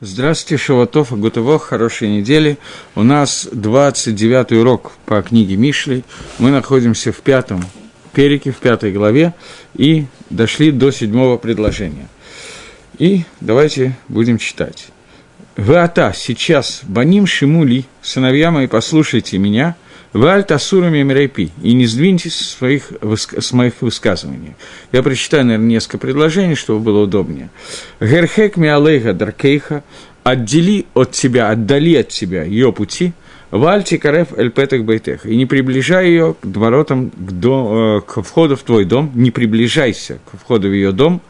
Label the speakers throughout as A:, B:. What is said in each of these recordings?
A: Здравствуйте, Шаватов и Гутово, хорошей недели. У нас 29 урок по книге Мишли. Мы находимся в пятом перике, в пятой главе, и дошли до седьмого предложения. И давайте будем читать. «Вы ата, сейчас, баним шимули, сыновья мои, послушайте меня, вы альтасурами мирайпи, и не сдвиньтесь с, своих, с моих высказываний». Я прочитаю, наверное, несколько предложений, чтобы было удобнее. «Герхек миалейха даркейха, отдели от тебя, отдали от тебя ее пути, Вальти карев эльпетах байтех, и не приближай ее к воротам, к, до, э, к входу в твой дом, не приближайся к входу в ее дом,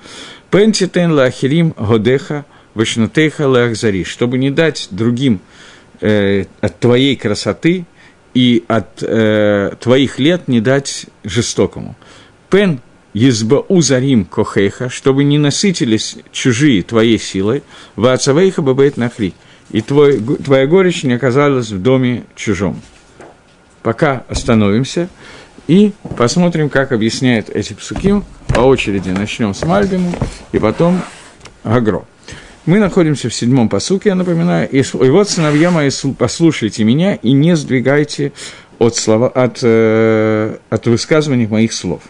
A: пентитен лахирим годеха, Вашнатейха Лахзари, чтобы не дать другим э, от твоей красоты и от э, твоих лет не дать жестокому. Пен Езбау зарим кохейха, чтобы не насытились чужие твоей силой, вацавейха бабейт нахри, и твой, твоя горечь не оказалась в доме чужом. Пока остановимся и посмотрим, как объясняет эти псуки. По очереди начнем с Мальбиму и потом Агро. Мы находимся в седьмом посуке, я напоминаю, и, вот, сыновья мои, послушайте меня и не сдвигайте от, слова, от, э, от высказываний моих слов.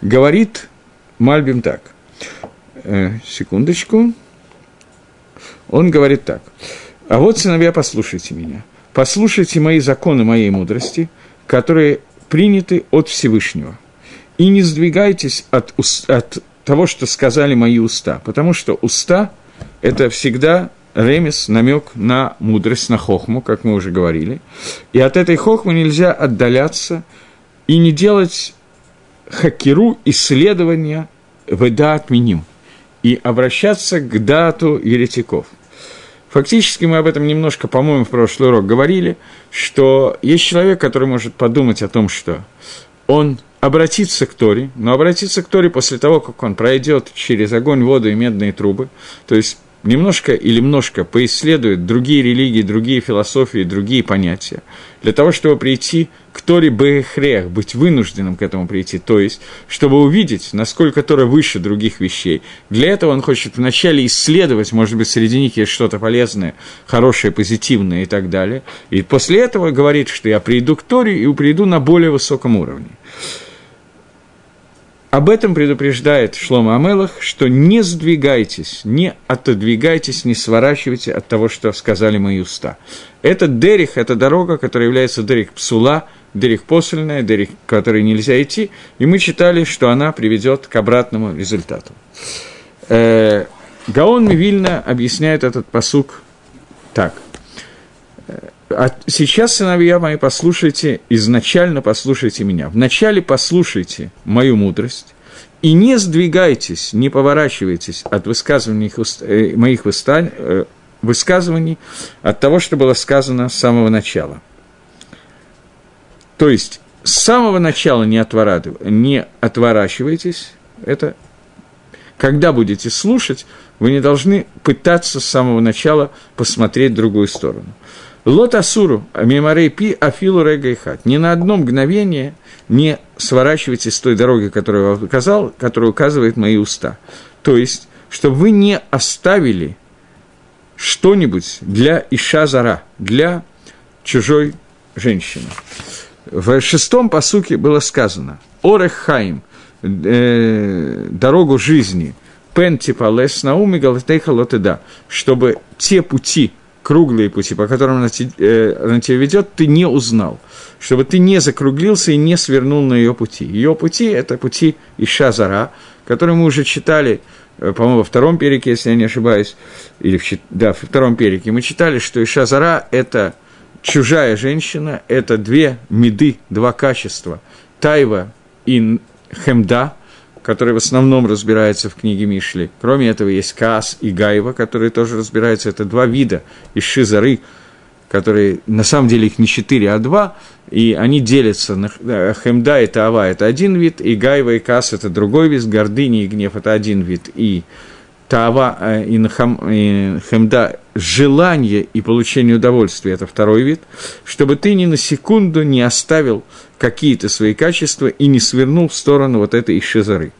A: Говорит Мальбим так. Э, секундочку. Он говорит так. А вот, сыновья, послушайте меня. Послушайте мои законы моей мудрости, которые приняты от Всевышнего. И не сдвигайтесь от, от того, что сказали мои уста, потому что уста – это всегда ремес, намек на мудрость, на хохму, как мы уже говорили. И от этой хохмы нельзя отдаляться и не делать хакеру исследования в дат миним и обращаться к дату еретиков. Фактически мы об этом немножко, по-моему, в прошлый урок говорили, что есть человек, который может подумать о том, что он обратиться к Торе, но обратиться к Торе после того, как он пройдет через огонь, воду и медные трубы, то есть немножко или немножко поисследует другие религии, другие философии, другие понятия, для того, чтобы прийти к Торе Бехрех, быть вынужденным к этому прийти, то есть, чтобы увидеть, насколько Тора выше других вещей. Для этого он хочет вначале исследовать, может быть, среди них есть что-то полезное, хорошее, позитивное и так далее, и после этого говорит, что я приду к Торе и приду на более высоком уровне. Об этом предупреждает Шлома Амелах, что не сдвигайтесь, не отодвигайтесь, не сворачивайте от того, что сказали мои уста. Это дерих, это дорога, которая является дерих псула, дерих посольная, дерих, которой нельзя идти, и мы читали, что она приведет к обратному результату. Э, Гаон Мивильна объясняет этот посук так – а сейчас, сыновья мои, послушайте, изначально послушайте меня. Вначале послушайте мою мудрость, и не сдвигайтесь, не поворачивайтесь от высказываний э, моих э, высказываний, от того, что было сказано с самого начала. То есть, с самого начала не, отворачивайтесь, это когда будете слушать, вы не должны пытаться с самого начала посмотреть в другую сторону. Лот Асуру, Мемарей Пи, Афилу Рега и Хат. Ни на одно мгновение не сворачивайте с той дороги, которую я указал, которая указывает мои уста. То есть, чтобы вы не оставили что-нибудь для Ишазара, для чужой женщины. В шестом посуке было сказано «Орехаим» э, – дорогу жизни, «Пен типа лес науми галатейха лотеда», чтобы те пути, круглые пути, по которым она, э, она тебя ведет, ты не узнал, чтобы ты не закруглился и не свернул на ее пути. Ее пути – это пути Иша Зара, которые мы уже читали, э, по-моему, во втором перике, если я не ошибаюсь, или в, да, во втором перике, мы читали, что Иша Зара – это чужая женщина, это две меды, два качества, Тайва и Хемда – который в основном разбирается в книге Мишли. Кроме этого, есть Каас и Гайва, которые тоже разбираются. Это два вида из Шизары, которые, на самом деле, их не четыре, а два, и они делятся на Хемда и Таава – это один вид, и Гайва и Каас – это другой вид, гордыни и гнев – это один вид, и Таава э, и, Нахам, Хемда – желание и получение удовольствия – это второй вид, чтобы ты ни на секунду не оставил какие-то свои качества и не свернул в сторону вот этой ишизары.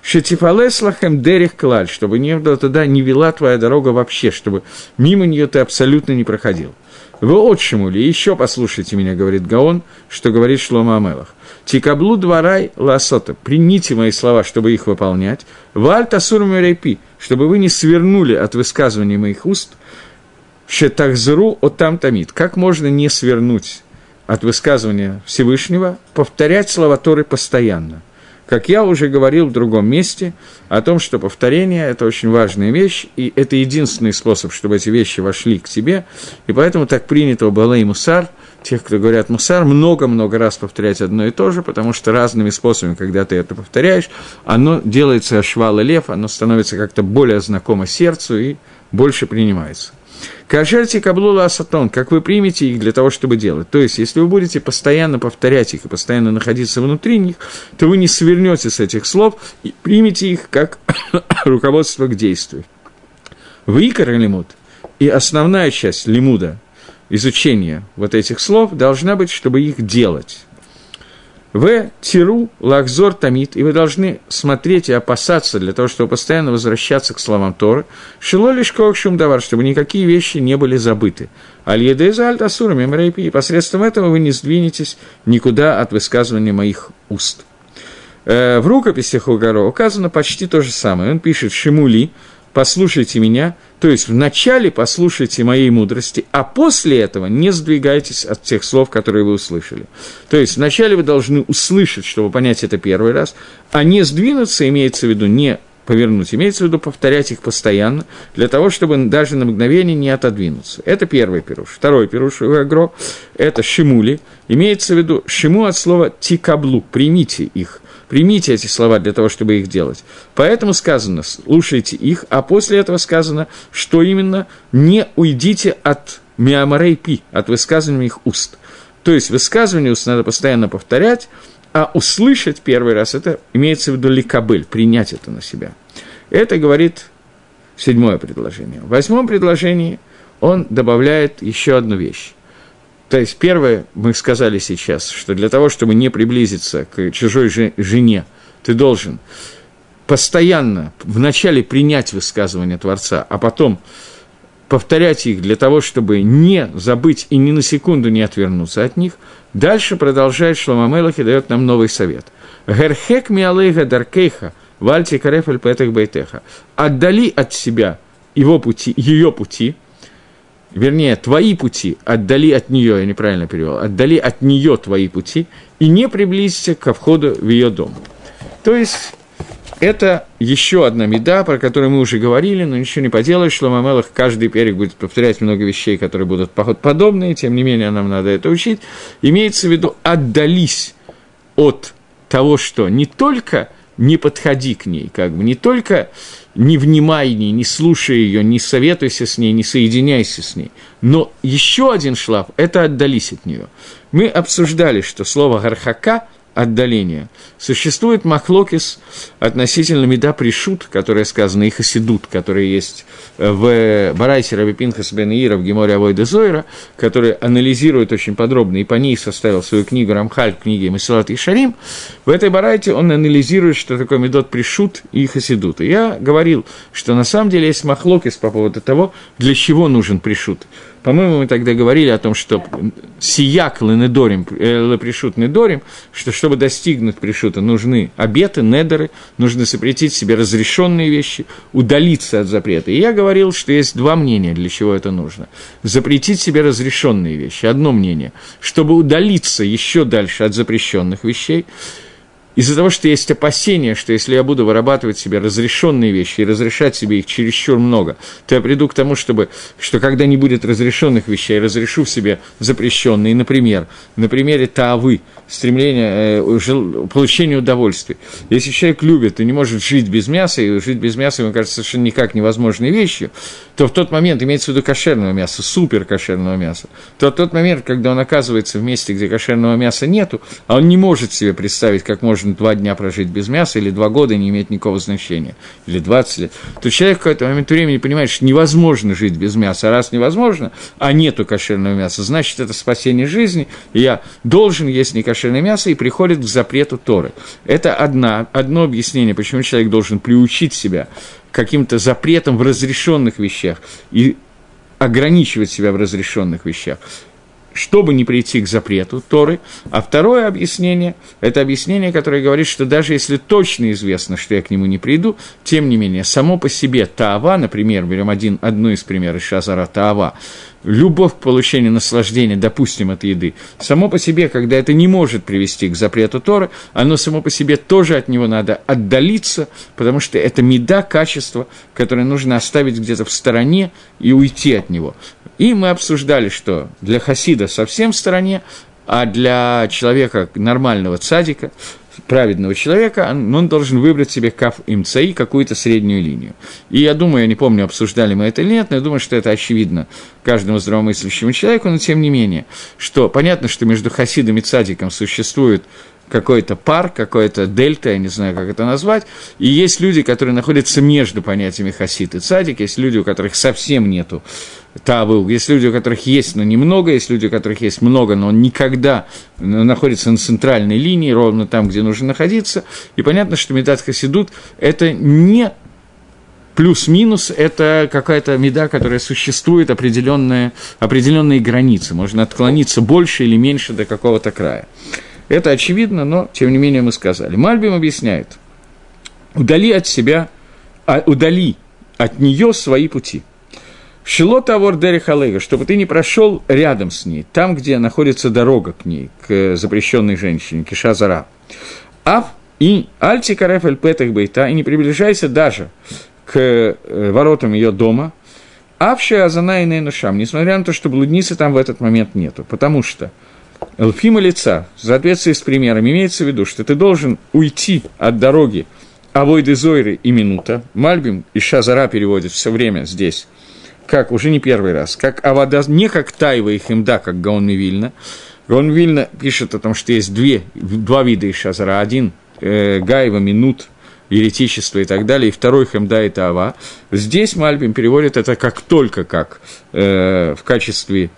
A: Шетифалеслахем дерех клаль, чтобы не туда, не вела твоя дорога вообще, чтобы мимо нее ты абсолютно не проходил. Вы отшему ли, еще послушайте меня, говорит Гаон, что говорит Шлома Амелах. Тикаблу дворай ласота, примите мои слова, чтобы их выполнять. Валь тасур рейпи, чтобы вы не свернули от высказываний моих уст. Шетахзру от там тамит. Как можно не свернуть от высказывания Всевышнего, повторять слова Торы постоянно – как я уже говорил в другом месте, о том, что повторение – это очень важная вещь, и это единственный способ, чтобы эти вещи вошли к тебе, и поэтому так принято у Балей Мусар, тех, кто говорят Мусар, много-много раз повторять одно и то же, потому что разными способами, когда ты это повторяешь, оно делается ашвал и лев, оно становится как-то более знакомо сердцу и больше принимается. Кашерти каблула асатон, как вы примете их для того, чтобы делать. То есть, если вы будете постоянно повторять их и постоянно находиться внутри них, то вы не свернете с этих слов и примете их как руководство к действию. Выкор лимуд и основная часть лимуда, изучения вот этих слов, должна быть, чтобы их делать. В тиру лахзор тамит, и вы должны смотреть и опасаться для того, чтобы постоянно возвращаться к словам Торы, шило лишь шум давар, чтобы никакие вещи не были забыты. Аль-еде за альтасурами мрейпи, и посредством этого вы не сдвинетесь никуда от высказывания моих уст. Э, в рукописи Хугаро указано почти то же самое. Он пишет «Шимули», послушайте меня, то есть вначале послушайте моей мудрости, а после этого не сдвигайтесь от тех слов, которые вы услышали. То есть вначале вы должны услышать, чтобы понять это первый раз, а не сдвинуться, имеется в виду не повернуть, имеется в виду повторять их постоянно, для того, чтобы даже на мгновение не отодвинуться. Это первый пируш. Второй пируш в агро – это шимули. Имеется в виду шиму от слова тикаблу, примите их. Примите эти слова для того, чтобы их делать. Поэтому сказано, слушайте их, а после этого сказано, что именно не уйдите от миамарей пи, от высказывания их уст. То есть высказывание уст надо постоянно повторять, а услышать первый раз, это имеется в виду ликабель, принять это на себя. Это говорит седьмое предложение. В восьмом предложении он добавляет еще одну вещь. То есть, первое, мы сказали сейчас, что для того, чтобы не приблизиться к чужой жене, ты должен постоянно вначале принять высказывания Творца, а потом повторять их для того, чтобы не забыть и ни на секунду не отвернуться от них. Дальше продолжает Шлома Мелах и дает нам новый совет. Герхек миалейга даркейха, вальти карефель петех бейтеха. Отдали от себя его пути, ее пути – вернее, твои пути, отдали от нее, я неправильно перевел, отдали от нее твои пути и не приблизься ко входу в ее дом. То есть, это еще одна меда, про которую мы уже говорили, но ничего не поделаешь, Шлома Мелах каждый перек будет повторять много вещей, которые будут подобные, тем не менее нам надо это учить. Имеется в виду, отдались от того, что не только не подходи к ней, как бы не только не внимай ей, не слушай ее, не советуйся с ней, не соединяйся с ней. Но еще один шлаф – это отдались от нее. Мы обсуждали, что слово «гархака» отдаления. Существует махлокис относительно меда пришут, которая сказана, и хасидут, которые есть в Барайте Раби Пинхас бен Ира в Геморе Авойда Зойра, который анализирует очень подробно, и по ней составил свою книгу Рамхаль, книги Масилат и Шарим. В этой Барайте он анализирует, что такое медот пришут и хасидут. И я говорил, что на самом деле есть махлокис по поводу того, для чего нужен пришут. По-моему, мы тогда говорили о том, что сияк ленедорим, э, пришут недорим, что чтобы достигнуть пришута, нужны обеты, недеры, нужно запретить себе разрешенные вещи, удалиться от запрета. И я говорил, что есть два мнения, для чего это нужно. Запретить себе разрешенные вещи. Одно мнение, чтобы удалиться еще дальше от запрещенных вещей – из-за того, что есть опасение, что если я буду вырабатывать себе разрешенные вещи и разрешать себе их чересчур много, то я приду к тому, чтобы, что когда не будет разрешенных вещей, я разрешу себе запрещенные. Например, на примере тавы, стремление э, получения удовольствия. Если человек любит и не может жить без мяса, и жить без мяса ему кажется совершенно никак невозможной вещью, то в тот момент, имеется в виду кошерного мяса, супер кошерного мяса, то в тот момент, когда он оказывается в месте, где кошерного мяса нету, а он не может себе представить, как может можно два дня прожить без мяса, или два года не имеет никакого значения, или 20 лет, то человек в какой-то момент времени понимает, что невозможно жить без мяса. А раз невозможно, а нету кошерного мяса, значит, это спасение жизни, и я должен есть некошерное мясо, и приходит к запрету Торы. Это одна, одно объяснение, почему человек должен приучить себя каким-то запретом в разрешенных вещах и ограничивать себя в разрешенных вещах чтобы не прийти к запрету Торы. А второе объяснение – это объяснение, которое говорит, что даже если точно известно, что я к нему не приду, тем не менее, само по себе Таава, например, берем один, одну из примеров Шазара Таава, любовь к получению наслаждения, допустим, от еды, само по себе, когда это не может привести к запрету Торы, оно само по себе тоже от него надо отдалиться, потому что это меда, качество, которое нужно оставить где-то в стороне и уйти от него. И мы обсуждали, что для хасида совсем в стороне, а для человека нормального цадика, праведного человека, он должен выбрать себе каф имцаи, какую-то среднюю линию. И я думаю, я не помню, обсуждали мы это или нет, но я думаю, что это очевидно каждому здравомыслящему человеку, но тем не менее, что понятно, что между хасидом и цадиком существует какой-то пар, какой-то дельта, я не знаю, как это назвать, и есть люди, которые находятся между понятиями хасид и цадик, есть люди, у которых совсем нету тавы, есть люди, у которых есть, но немного, есть люди, у которых есть много, но он никогда находится на центральной линии, ровно там, где нужно находиться, и понятно, что медат хасидут – это не плюс-минус – это какая-то меда, которая существует, определенные, определенные границы, можно отклониться больше или меньше до какого-то края. Это очевидно, но, тем не менее, мы сказали. Мальбим объясняет, удали от себя, а, удали от нее свои пути. Шилот авор дери халега, чтобы ты не прошел рядом с ней, там, где находится дорога к ней, к запрещенной женщине, киша зара. Ав и альти кареф эль петах бейта, и не приближайся даже к э, воротам ее дома, Авшая Азана и Нейнушам, несмотря на то, что блудницы там в этот момент нету, потому что Элфима лица, в соответствии с примером, имеется в виду, что ты должен уйти от дороги Авойды Зойры и Минута. Мальбим и Шазара переводит все время здесь, как уже не первый раз, как Авада, не как Тайва и Химда, как Гаон Мивильна. Гаон Мивильна пишет о том, что есть две, два вида Ишазара. Один э, Гаева, Минут, еретичество и так далее, и второй Хемда и Тава. Здесь Мальбим переводит это как только как э, в качестве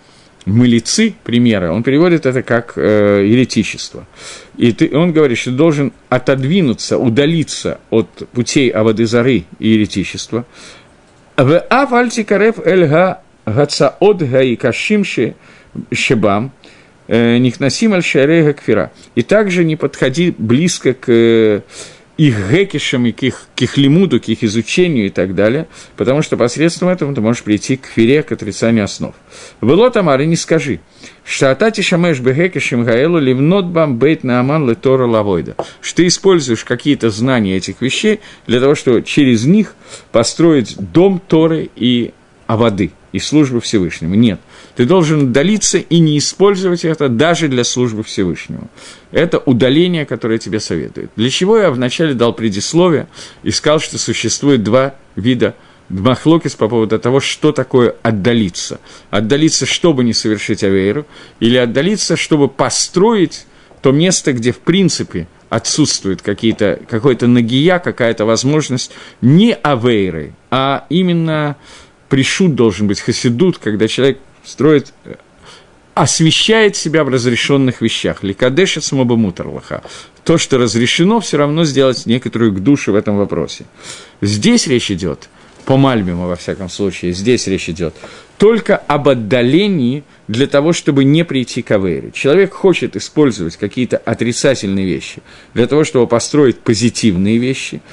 A: мылицы примера, он переводит это как э, еретичество. И ты, он говорит, что должен отодвинуться, удалиться от путей Авадызары и еретичества. В афальти карев эльга гацаод гаи кашимши шебам, э, нихнасим аль шарега кфира. И также не подходи близко к э, их гекишам, и к их, к их лимуду, к их изучению и так далее, потому что посредством этого ты можешь прийти к фире, к отрицанию основ. Было Тамар, и не скажи, что атати шамеш бегекишем гаэлу ливнот бам бейт нааман летора лавойда, что ты используешь какие-то знания этих вещей для того, чтобы через них построить дом Торы и Авады, и службы Всевышнему. Нет. Ты должен удалиться и не использовать это даже для службы Всевышнему. Это удаление, которое тебе советует. Для чего я вначале дал предисловие и сказал, что существует два вида Махлокис по поводу того, что такое отдалиться. Отдалиться, чтобы не совершить авейру, или отдалиться, чтобы построить то место, где, в принципе, отсутствует какие-то, какой-то нагия, какая-то возможность не авейры, а именно пришут должен быть хасидут, когда человек строит, э, освещает себя в разрешенных вещах. Ликадеша смобамутарлаха. То, что разрешено, все равно сделать некоторую к душе в этом вопросе. Здесь речь идет, по Мальбиму, во всяком случае, здесь речь идет только об отдалении для того, чтобы не прийти к Авере. Человек хочет использовать какие-то отрицательные вещи для того, чтобы построить позитивные вещи –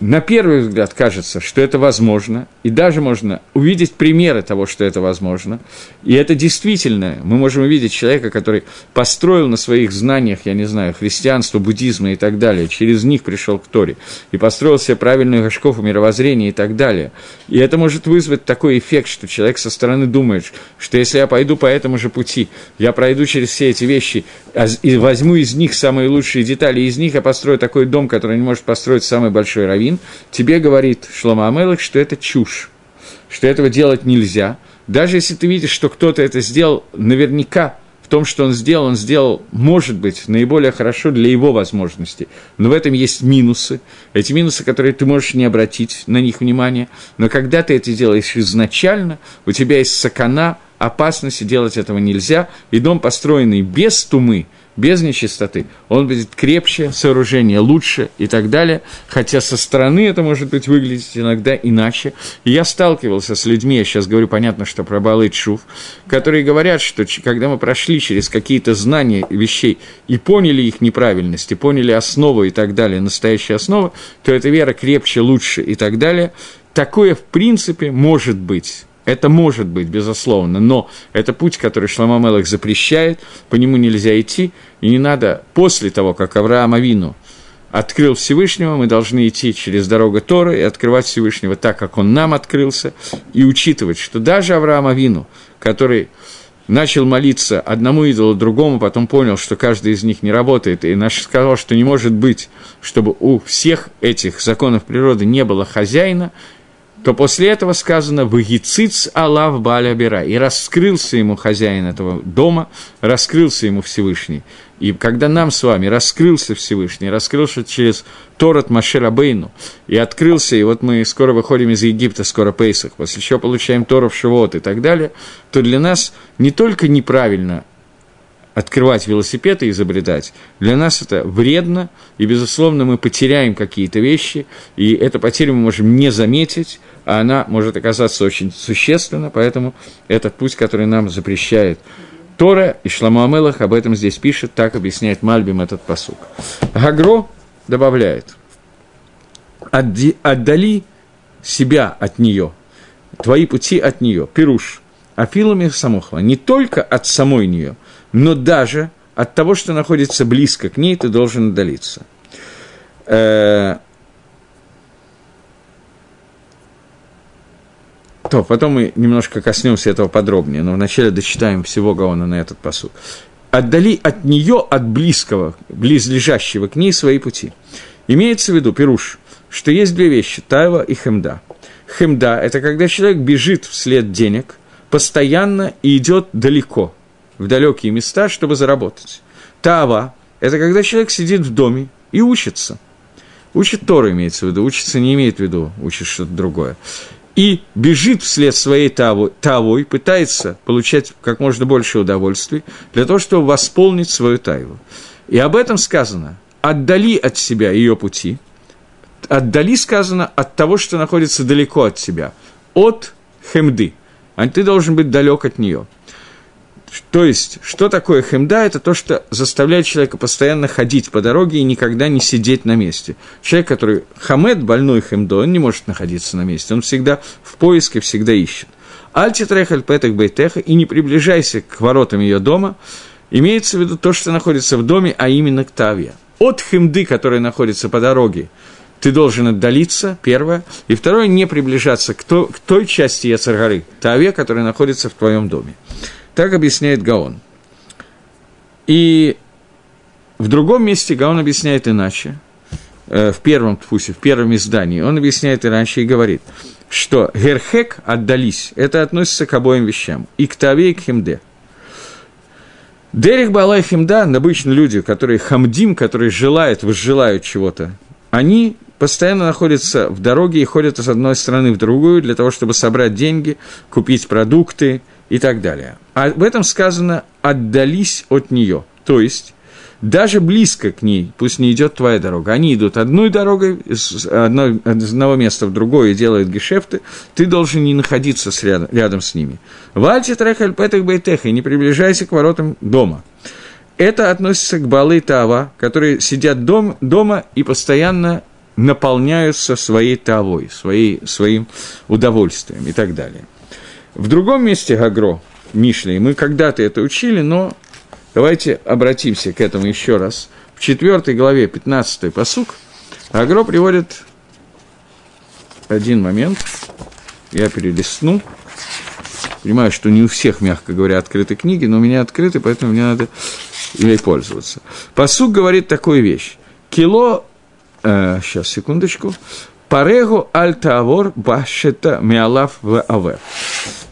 A: на первый взгляд кажется, что это возможно, и даже можно увидеть примеры того, что это возможно. И это действительно, мы можем увидеть человека, который построил на своих знаниях, я не знаю, христианство, буддизма и так далее, через них пришел к Торе, и построил себе правильную гашкову мировоззрение и так далее. И это может вызвать такой эффект, что человек со стороны думает, что если я пойду по этому же пути, я пройду через все эти вещи а и возьму из них самые лучшие детали, из них я построю такой дом, который не может построить самый большой раввин, раввин, тебе говорит Шлома Амелах, что это чушь, что этого делать нельзя. Даже если ты видишь, что кто-то это сделал, наверняка в том, что он сделал, он сделал, может быть, наиболее хорошо для его возможностей. Но в этом есть минусы. Эти минусы, которые ты можешь не обратить на них внимания. Но когда ты это делаешь изначально, у тебя есть сакана, опасности, делать этого нельзя. И дом, построенный без тумы, без нечистоты, он будет крепче, сооружение лучше и так далее, хотя со стороны это может быть выглядеть иногда иначе. И я сталкивался с людьми, я сейчас говорю, понятно, что про Балы Шуф, которые говорят, что когда мы прошли через какие-то знания вещей и поняли их неправильность, и поняли основу и так далее, настоящую основу, то эта вера крепче, лучше и так далее. Такое, в принципе, может быть. Это может быть, безусловно, но это путь, который Шломо Мелах запрещает, по нему нельзя идти, и не надо после того, как Авраам Авину открыл Всевышнего, мы должны идти через дорогу Тора и открывать Всевышнего так, как он нам открылся, и учитывать, что даже Авраам Авину, который начал молиться одному идолу, другому, потом понял, что каждый из них не работает, и сказал, что не может быть, чтобы у всех этих законов природы не было хозяина, то после этого сказано «Вагициц Аллах Баля Бера» и раскрылся ему хозяин этого дома, раскрылся ему Всевышний. И когда нам с вами раскрылся Всевышний, раскрылся через Торат Маширабейну, и открылся, и вот мы скоро выходим из Египта, скоро Пейсах, после чего получаем Торов Шивот и так далее, то для нас не только неправильно открывать велосипед и изобретать, для нас это вредно, и, безусловно, мы потеряем какие-то вещи, и эту потерю мы можем не заметить, а она может оказаться очень существенна, поэтому этот путь, который нам запрещает Тора и Шламу Амелах об этом здесь пишет, так объясняет Мальбим этот посук. Гагро добавляет, отдали себя от нее, твои пути от нее, пируш, афилами самохла, не только от самой нее, но даже от того, что находится близко к ней, ты должен отдалиться. Э, то потом мы немножко коснемся этого подробнее, но вначале дочитаем всего Гаона на этот посуд. Отдали от нее, от близкого, близлежащего к ней свои пути. Имеется в виду, Пируш, что есть две вещи – Тайва и Хемда. Хемда – это когда человек бежит вслед денег постоянно и идет далеко – в далекие места, чтобы заработать. Тава – это когда человек сидит в доме и учится. Учит Тору, имеется в виду, учится не имеет в виду, учит что-то другое. И бежит вслед своей тавой, тавой, пытается получать как можно больше удовольствий для того, чтобы восполнить свою тайву. И об этом сказано «отдали от себя ее пути», «отдали» сказано от того, что находится далеко от себя, от хемды, а ты должен быть далек от нее – то есть, что такое хемда? Это то, что заставляет человека постоянно ходить по дороге и никогда не сидеть на месте. Человек, который хамед, больной хемдо, он не может находиться на месте. Он всегда в поиске, всегда ищет. Альти трехаль петах бейтеха и не приближайся к воротам ее дома. Имеется в виду то, что находится в доме, а именно к Тавья. От хемды, которая находится по дороге, ты должен отдалиться, первое, и второе, не приближаться к, то, к той части Яцергары, Таве, которая находится в твоем доме. Так объясняет Гаон. И в другом месте Гаон объясняет иначе, э, в первом тфусе, в первом издании, он объясняет иначе и говорит, что герхек отдались, это относится к обоим вещам, и к Таве, и к Хемде. Дерих Балай Хемда, обычно люди, которые хамдим, которые желают, возжелают чего-то, они постоянно находятся в дороге и ходят с одной стороны в другую для того, чтобы собрать деньги, купить продукты и так далее. А в этом сказано «отдались от нее», то есть даже близко к ней, пусть не идет твоя дорога, они идут одной дорогой, одной, одного места в другое и делают гешефты, ты должен не находиться с рядом, рядом с ними. Вальти трехаль петах бейтеха, не приближайся к воротам дома. Это относится к Балы Тава, которые сидят дом, дома и постоянно наполняются своей тавой, своей, своим удовольствием и так далее. В другом месте Гагро, Мишли, мы когда-то это учили, но давайте обратимся к этому еще раз. В четвертой главе, 15 посук, Агро приводит один момент, я перелистну, понимаю, что не у всех, мягко говоря, открыты книги, но у меня открыты, поэтому мне надо ей пользоваться. Посук говорит такую вещь. Кило, э, сейчас, секундочку, Парегу альтавор башета миалав в авер.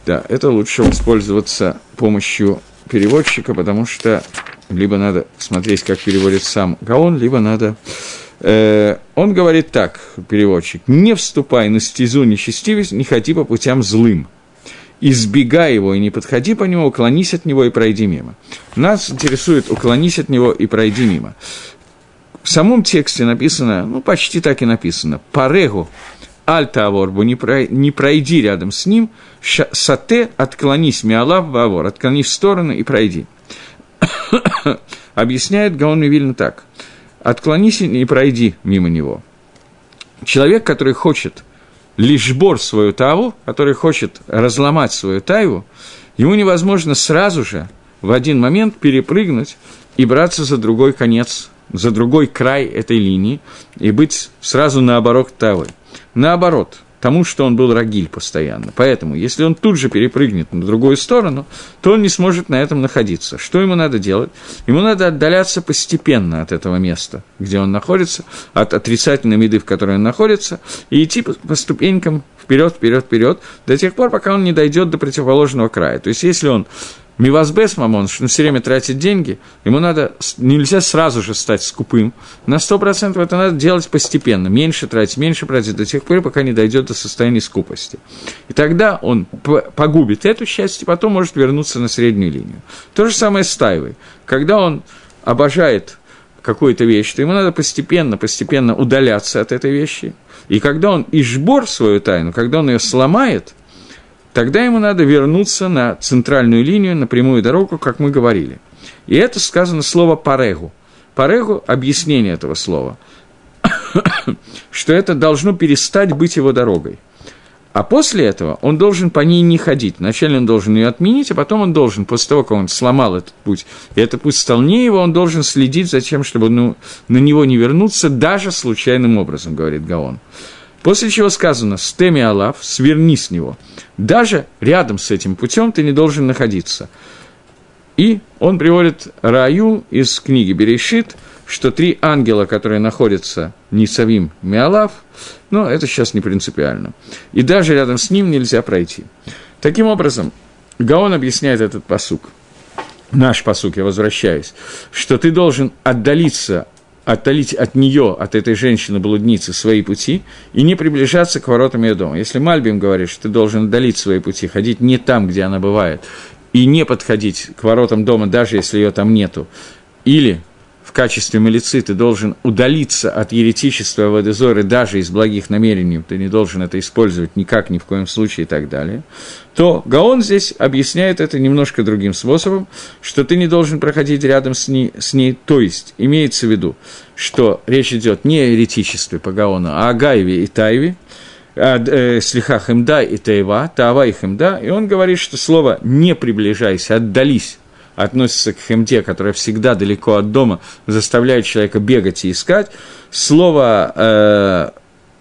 A: Да, это лучше воспользоваться помощью переводчика, потому что либо надо смотреть, как переводит сам Гаон, либо надо... Э, он говорит так, переводчик, «Не вступай на стезу нечестивость, не ходи по путям злым, избегай его и не подходи по нему, уклонись от него и пройди мимо». Нас интересует «уклонись от него и пройди мимо». В самом тексте написано, ну, почти так и написано, «парегу альта аворбу, не, не пройди рядом с ним, сате, отклонись миалав вавор, отклонись в сторону и пройди». Объясняет Гаон Вильна так. Отклонись и пройди мимо него. Человек, который хочет лишь бор свою таву, который хочет разломать свою тайву, ему невозможно сразу же в один момент перепрыгнуть и браться за другой конец, за другой край этой линии и быть сразу наоборот тавой. Наоборот – тому, что он был рагиль постоянно. Поэтому, если он тут же перепрыгнет на другую сторону, то он не сможет на этом находиться. Что ему надо делать? Ему надо отдаляться постепенно от этого места, где он находится, от отрицательной меды, в которой он находится, и идти по ступенькам вперед, вперед, вперед, до тех пор, пока он не дойдет до противоположного края. То есть, если он Мивазбес мамон, что он все время тратит деньги, ему надо, нельзя сразу же стать скупым. На 100% это надо делать постепенно, меньше тратить, меньше тратить до тех пор, пока не дойдет до состояния скупости. И тогда он погубит это счастье, потом может вернуться на среднюю линию. То же самое с Тайвой. Когда он обожает какую-то вещь, то ему надо постепенно, постепенно удаляться от этой вещи. И когда он ишбор свою тайну, когда он ее сломает – тогда ему надо вернуться на центральную линию, на прямую дорогу, как мы говорили. И это сказано слово «парегу». «Парегу» – объяснение этого слова, что это должно перестать быть его дорогой. А после этого он должен по ней не ходить. Вначале он должен ее отменить, а потом он должен, после того, как он сломал этот путь, и этот путь стал не его, он должен следить за тем, чтобы ну, на него не вернуться даже случайным образом, говорит Гаон. После чего сказано «стеми Алав», «сверни с него». Даже рядом с этим путем ты не должен находиться. И он приводит Раю из книги Берешит, что три ангела, которые находятся Нисавим Миалав, но это сейчас не принципиально. И даже рядом с ним нельзя пройти. Таким образом, Гаон объясняет этот посук, наш посук, я возвращаюсь, что ты должен отдалиться отдалить от нее, от этой женщины-блудницы, свои пути и не приближаться к воротам ее дома. Если Мальбим говорит, что ты должен отдалить свои пути, ходить не там, где она бывает, и не подходить к воротам дома, даже если ее там нету, или в качестве милицы ты должен удалиться от еретичества Вадезоры даже из благих намерений, ты не должен это использовать никак, ни в коем случае и так далее, то Гаон здесь объясняет это немножко другим способом, что ты не должен проходить рядом с ней, с ней. То есть имеется в виду, что речь идет не о еретичестве по Гаону, а о Гайве и Тайве, э, слиха хемда и таева, таава и хемда, и он говорит, что слово «не приближайся», «отдались» относится к хемде, которая всегда далеко от дома, заставляет человека бегать и искать. Слово, э,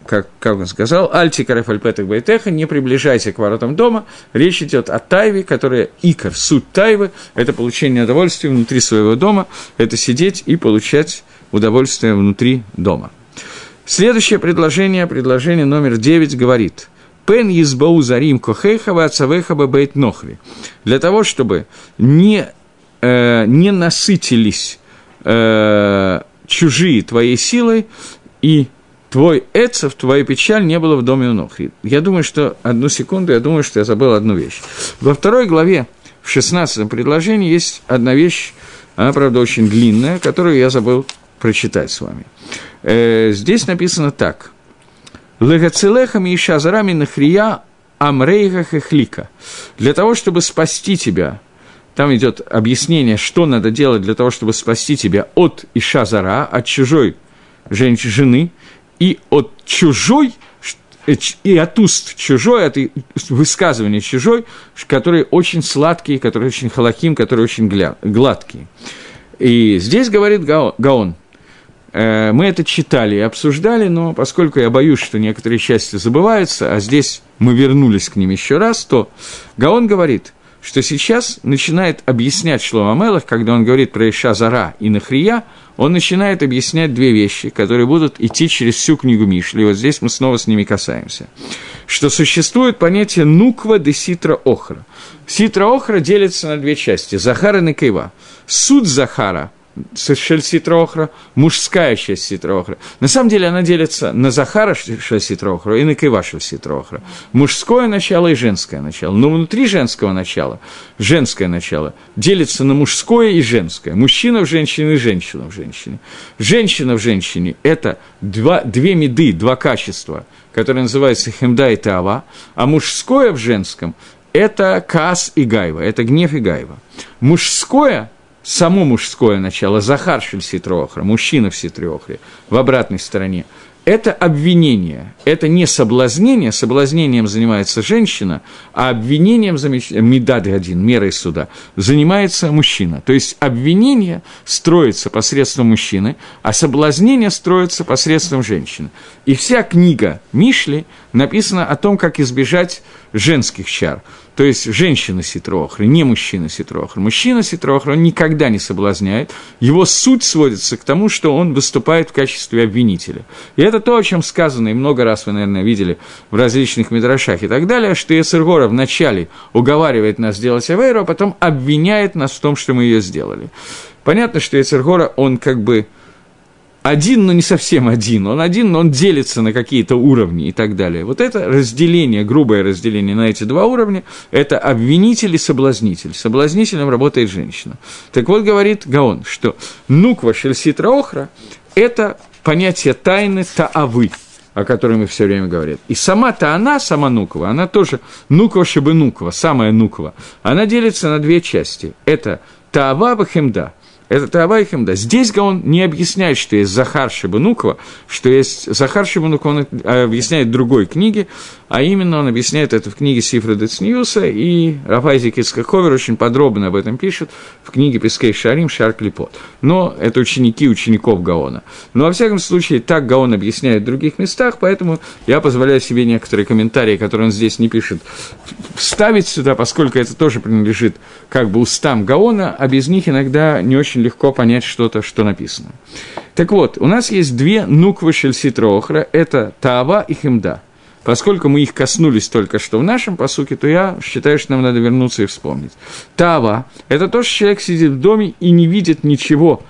A: как, как он сказал, «Альти карефальпетах байтеха», «не приближайся к воротам дома». Речь идет о тайве, которая икор, суть тайвы – это получение удовольствия внутри своего дома, это сидеть и получать удовольствие внутри дома. Следующее предложение, предложение номер 9, говорит – Пен избау зарим кохейхава ацавейхаба бейт нохри. Для того, чтобы не э, не насытились э, чужие твоей силой, и твой эцев, твоя печаль не было в доме ног. Я думаю, что, одну секунду, я думаю, что я забыл одну вещь. Во второй главе, в 16 предложении, есть одна вещь, она, правда, очень длинная, которую я забыл прочитать с вами. Э, здесь написано так. Легацелехами и шазарами нахрия амрейха хехлика. Для того, чтобы спасти тебя там идет объяснение, что надо делать для того, чтобы спасти тебя от Ишазара, от чужой женщины, и от чужой, э, и от уст чужой, от высказывания чужой, которые очень сладкие, которые очень халаким, которые очень гладкие. И здесь говорит Гаон, э, мы это читали и обсуждали, но поскольку я боюсь, что некоторые части забываются, а здесь мы вернулись к ним еще раз, то Гаон говорит – что сейчас начинает объяснять Шлома Мелах, когда он говорит про Иша Зара и Нахрия, он начинает объяснять две вещи, которые будут идти через всю книгу Мишли. Вот здесь мы снова с ними касаемся. что существует понятие нуква де ситра охра. Ситра охра делится на две части – Захара и Накива. Суд Захара – шель ситроохра, мужская часть ситроохра. На самом деле она делится на Захара шель ситроохра и на Кива шель ситроохра. Мужское начало и женское начало. Но внутри женского начала, женское начало, делится на мужское и женское. Мужчина в женщине и женщина в женщине. Женщина в женщине – это два, две меды, два качества, которые называются хемда и тава, а мужское в женском – это кас и гайва, это гнев и гайва. Мужское – само мужское начало, Захар Шельситроохра, мужчина в Ситриохре, в обратной стороне, это обвинение, это не соблазнение, соблазнением занимается женщина, а обвинением, медад один, мерой суда, занимается мужчина. То есть обвинение строится посредством мужчины, а соблазнение строится посредством женщины. И вся книга Мишли написана о том, как избежать женских чар – то есть женщина ситрохра, не мужчина ситрохра. Мужчина ситрохра, он никогда не соблазняет. Его суть сводится к тому, что он выступает в качестве обвинителя. И это то, о чем сказано, и много раз вы, наверное, видели в различных мидрашах и так далее, что Ецергора вначале уговаривает нас сделать Авейру, а потом обвиняет нас в том, что мы ее сделали. Понятно, что Ецергора, он как бы один, но не совсем один. Он один, но он делится на какие-то уровни и так далее. Вот это разделение, грубое разделение на эти два уровня, это обвинитель и соблазнитель. Соблазнителем работает женщина. Так вот, говорит Гаон, что нуква шельситра охра – это понятие тайны таавы, о которой мы все время говорим. И сама-то она, сама нуква, она тоже нуква шибы нуква, самая нуква, она делится на две части. Это таава бахемда – это Тавайхем, да. Здесь он не объясняет, что есть Захар Шибанукова, что есть Захар Шибанукова, он объясняет в другой книге, а именно он объясняет это в книге Сифра Децниуса, и Рафайзик Ицкаховер очень подробно об этом пишет в книге Пескей Шарим Шар Клипот. Но это ученики учеников Гаона. Но, во всяком случае, так Гаон объясняет в других местах, поэтому я позволяю себе некоторые комментарии, которые он здесь не пишет, вставить сюда, поскольку это тоже принадлежит как бы устам Гаона, а без них иногда не очень легко понять что-то, что написано. Так вот, у нас есть две нуквы шельситроохра, это Таава и Химда – Поскольку мы их коснулись только что в нашем посуке, то я считаю, что нам надо вернуться и вспомнить. Тава – это то, что человек сидит в доме и не видит ничего,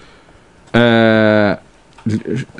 A: э,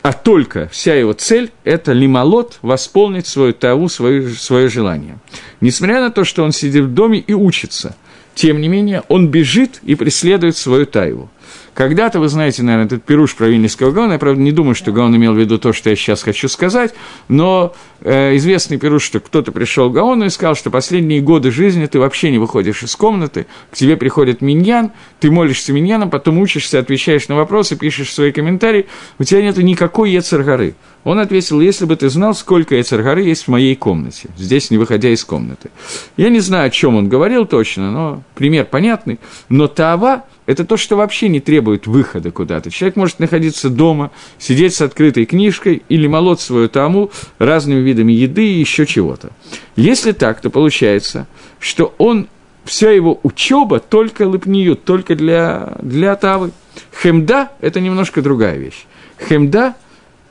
A: а только вся его цель – это лимолот, восполнить свою таву, свое, свое желание. Несмотря на то, что он сидит в доме и учится, тем не менее, он бежит и преследует свою тайву – когда-то, вы знаете, наверное, этот пируш про Вильнинского Гаона, я, правда, не думаю, что Гаон имел в виду то, что я сейчас хочу сказать, но э, известный пируш, что кто-то пришел к Гаону и сказал, что последние годы жизни ты вообще не выходишь из комнаты, к тебе приходит миньян, ты молишься миньяном, потом учишься, отвечаешь на вопросы, пишешь свои комментарии, у тебя нет никакой Ецаргары. Он ответил, если бы ты знал, сколько Эцергары есть в моей комнате, здесь не выходя из комнаты. Я не знаю, о чем он говорил точно, но пример понятный. Но Таава – это то, что вообще не требует выхода куда-то. Человек может находиться дома, сидеть с открытой книжкой или молоть свою Тааму разными видами еды и еще чего-то. Если так, то получается, что он вся его учеба только лыпниют, только для, для Тавы. Хемда – это немножко другая вещь. Хемда –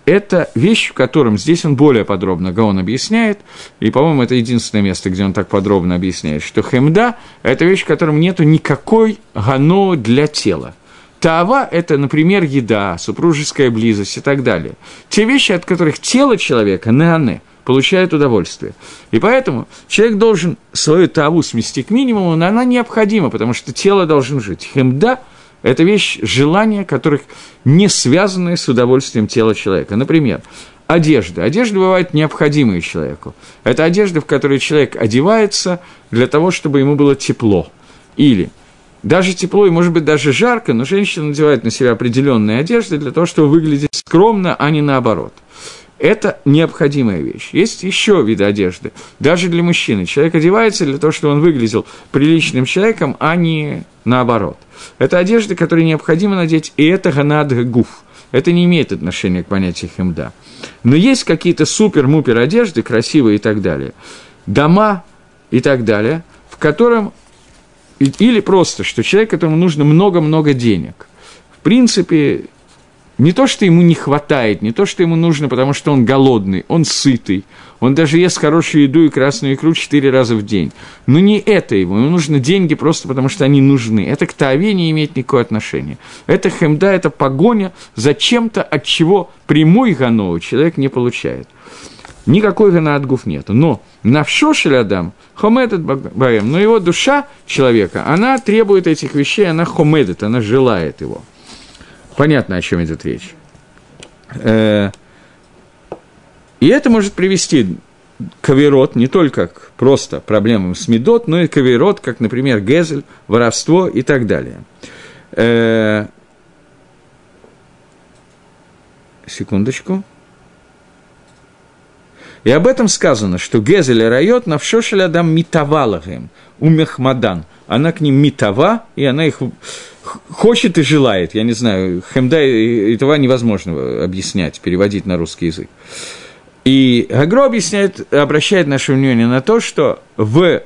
A: это вещь, в котором здесь он более подробно Гаон объясняет, и, по-моему, это единственное место, где он так подробно объясняет, что хемда – это вещь, в котором нет никакой гано для тела. Таава – это, например, еда, супружеская близость и так далее. Те вещи, от которых тело человека, неане, получает удовольствие. И поэтому человек должен свою таву смести к минимуму, но она необходима, потому что тело должно жить. Хемда – это вещь, желания, которых не связаны с удовольствием тела человека. Например, одежда. Одежда бывает необходимой человеку. Это одежда, в которой человек одевается для того, чтобы ему было тепло. Или даже тепло и, может быть, даже жарко, но женщина надевает на себя определенные одежды для того, чтобы выглядеть скромно, а не наоборот. Это необходимая вещь. Есть еще виды одежды, даже для мужчины. Человек одевается для того, чтобы он выглядел приличным человеком, а не наоборот. Это одежда, которую необходимо надеть, и это ганад. Это не имеет отношения к понятию хемда. Но есть какие-то супер-мупер одежды, красивые и так далее, дома и так далее, в котором, или просто, что человек, которому нужно много-много денег. В принципе, не то, что ему не хватает, не то, что ему нужно, потому что он голодный, он сытый, он даже ест хорошую еду и красную икру четыре раза в день. Но не это ему, ему нужны деньги просто потому, что они нужны. Это к Тааве не имеет никакого отношения. Это хемда, это погоня за чем-то, от чего прямой ганоу человек не получает. Никакой гана от гуф нету. Но навшо шелядам хомедет баем, но его душа человека, она требует этих вещей, она хомедет, она желает его. Понятно, о чем идет речь. Э, и это может привести каверот не только к просто проблемам с медот, но и каверот, как, например, гезель, воровство и так далее. Э, секундочку. И об этом сказано, что Гезель и Райот навшошель адам митавалагем, у Мехмадан. Она к ним митава, и она их хочет и желает. Я не знаю, хемда и това невозможно объяснять, переводить на русский язык. И Гагро объясняет, обращает наше внимание на то, что в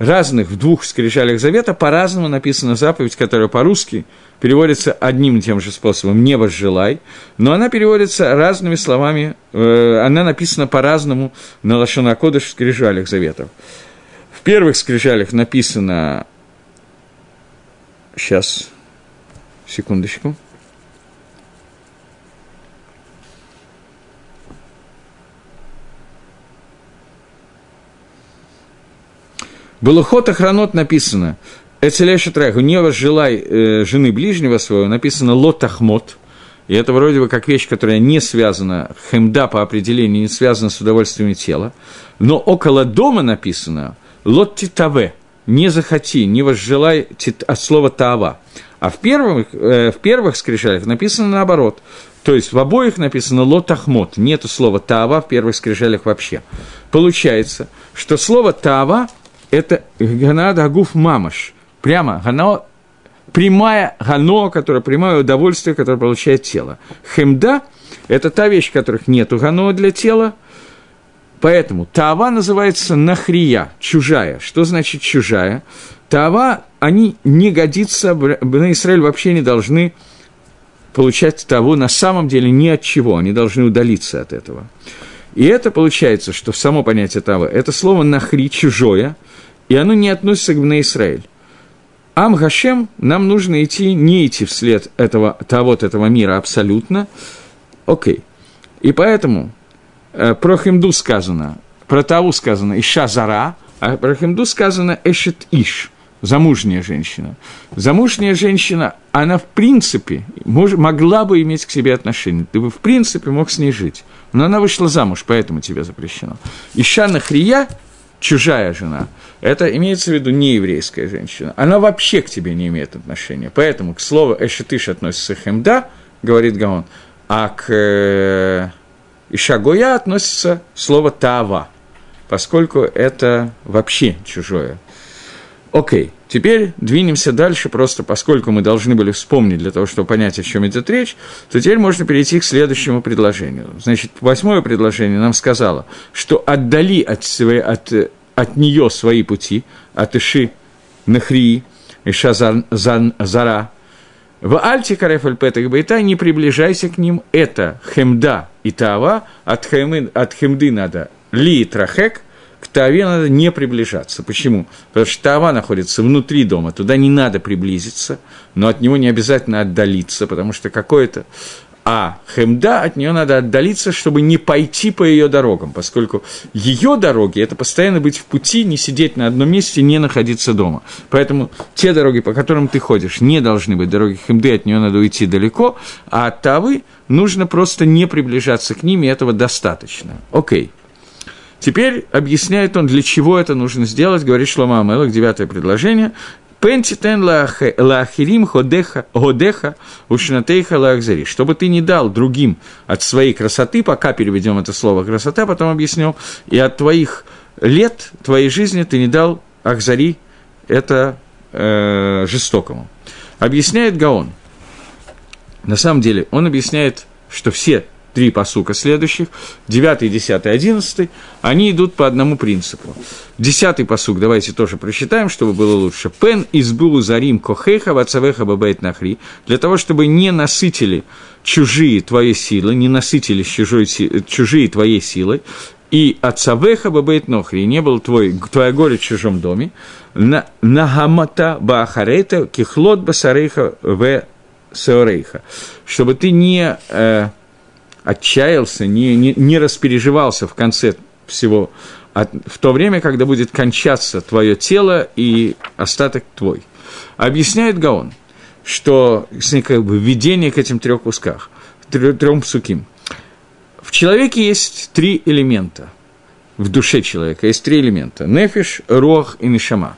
A: разных, в двух скрижалях завета по-разному написана заповедь, которая по-русски переводится одним и тем же способом «не возжелай», но она переводится разными словами, э, она написана по-разному на Лашонакодыш в скрижалях заветов. В первых скрижалях написано Сейчас, секундочку. Было ход охранот написано, Эцелеша Треху, не возжелай э, жены ближнего своего, написано лотахмот, и это вроде бы как вещь, которая не связана, хемда по определению не связана с удовольствием тела, но около дома написано лоттитаве, не захоти, не возжелай от слова таава. А в первых, э, в первых скрижалях написано наоборот. То есть в обоих написано лотахмот, нету слова таава в первых скрижалях вообще. Получается, что слово таава – это ганада агуф мамаш, прямо гано, прямая гано, которая прямое удовольствие, которое получает тело. Хемда – это та вещь, которых нету гано для тела, Поэтому Таава называется нахрия, чужая. Что значит чужая? Таава, они не годятся, на Израиль вообще не должны получать того на самом деле ни от чего, они должны удалиться от этого. И это получается, что само понятие Тава – это слово «нахри» – чужое, и оно не относится к Бне Израиль. Ам Гашем нам нужно идти, не идти вслед этого, того, этого мира абсолютно. Окей. И поэтому про Химду сказано, про Таву сказано Иша Зара, а про Химду сказано Эшет Иш, замужняя женщина. Замужняя женщина, она в принципе мож, могла бы иметь к себе отношение, ты бы в принципе мог с ней жить, но она вышла замуж, поэтому тебе запрещено. Иша Нахрия, чужая жена, это имеется в виду не еврейская женщина, она вообще к тебе не имеет отношения, поэтому к слову Эшетиш относится Хемда, говорит Гаон, а к э, и шагоя относится слово тава, поскольку это вообще чужое. Окей, теперь двинемся дальше, просто поскольку мы должны были вспомнить для того, чтобы понять, о чем идет речь, то теперь можно перейти к следующему предложению. Значит, восьмое предложение нам сказало, что отдали от, своей, от, от нее свои пути, от Иши Нахрии, Иша Зара, в Альте Карефаль Петах Байта не приближайся к ним, это Хемда и Тава, от, хемы, от Хемды надо Ли и Трахек, к Таве надо не приближаться. Почему? Потому что Тава находится внутри дома, туда не надо приблизиться, но от него не обязательно отдалиться, потому что какое-то а Хемда от нее надо отдалиться, чтобы не пойти по ее дорогам, поскольку ее дороги – это постоянно быть в пути, не сидеть на одном месте, не находиться дома. Поэтому те дороги, по которым ты ходишь, не должны быть дороги Хемды, от нее надо уйти далеко, а от Тавы нужно просто не приближаться к ним, и этого достаточно. Окей. Теперь объясняет он, для чего это нужно сделать, говорит Шлома Амелах, девятое предложение. Пентитен лахирим ходеха, годеха ушнатейха лахзари. Чтобы ты не дал другим от своей красоты, пока переведем это слово красота, потом объясню, и от твоих лет, твоей жизни ты не дал ахзари, это э, жестокому. Объясняет Гаон. На самом деле, он объясняет, что все три посука следующих, 9, 10, 11, они идут по одному принципу. Десятый посук давайте тоже прочитаем, чтобы было лучше. «Пен избулу зарим кохеха вацавеха бабайт нахри» для того, чтобы не насытили чужие твои силы, не насытили чужой, чужие твоей силой, и отцавеха бабейт нохри, не был твой, твоя горе в чужом доме, на нагамата бахарейта кихлот басарейха в сеорейха, чтобы ты не э, отчаялся, не, не, не распереживался в конце всего, от, в то время, когда будет кончаться твое тело и остаток твой. Объясняет Гаон, что как бы, введение к этим трех кусках, трем псуким. В человеке есть три элемента. В душе человека есть три элемента. Нефиш, рох и нишама.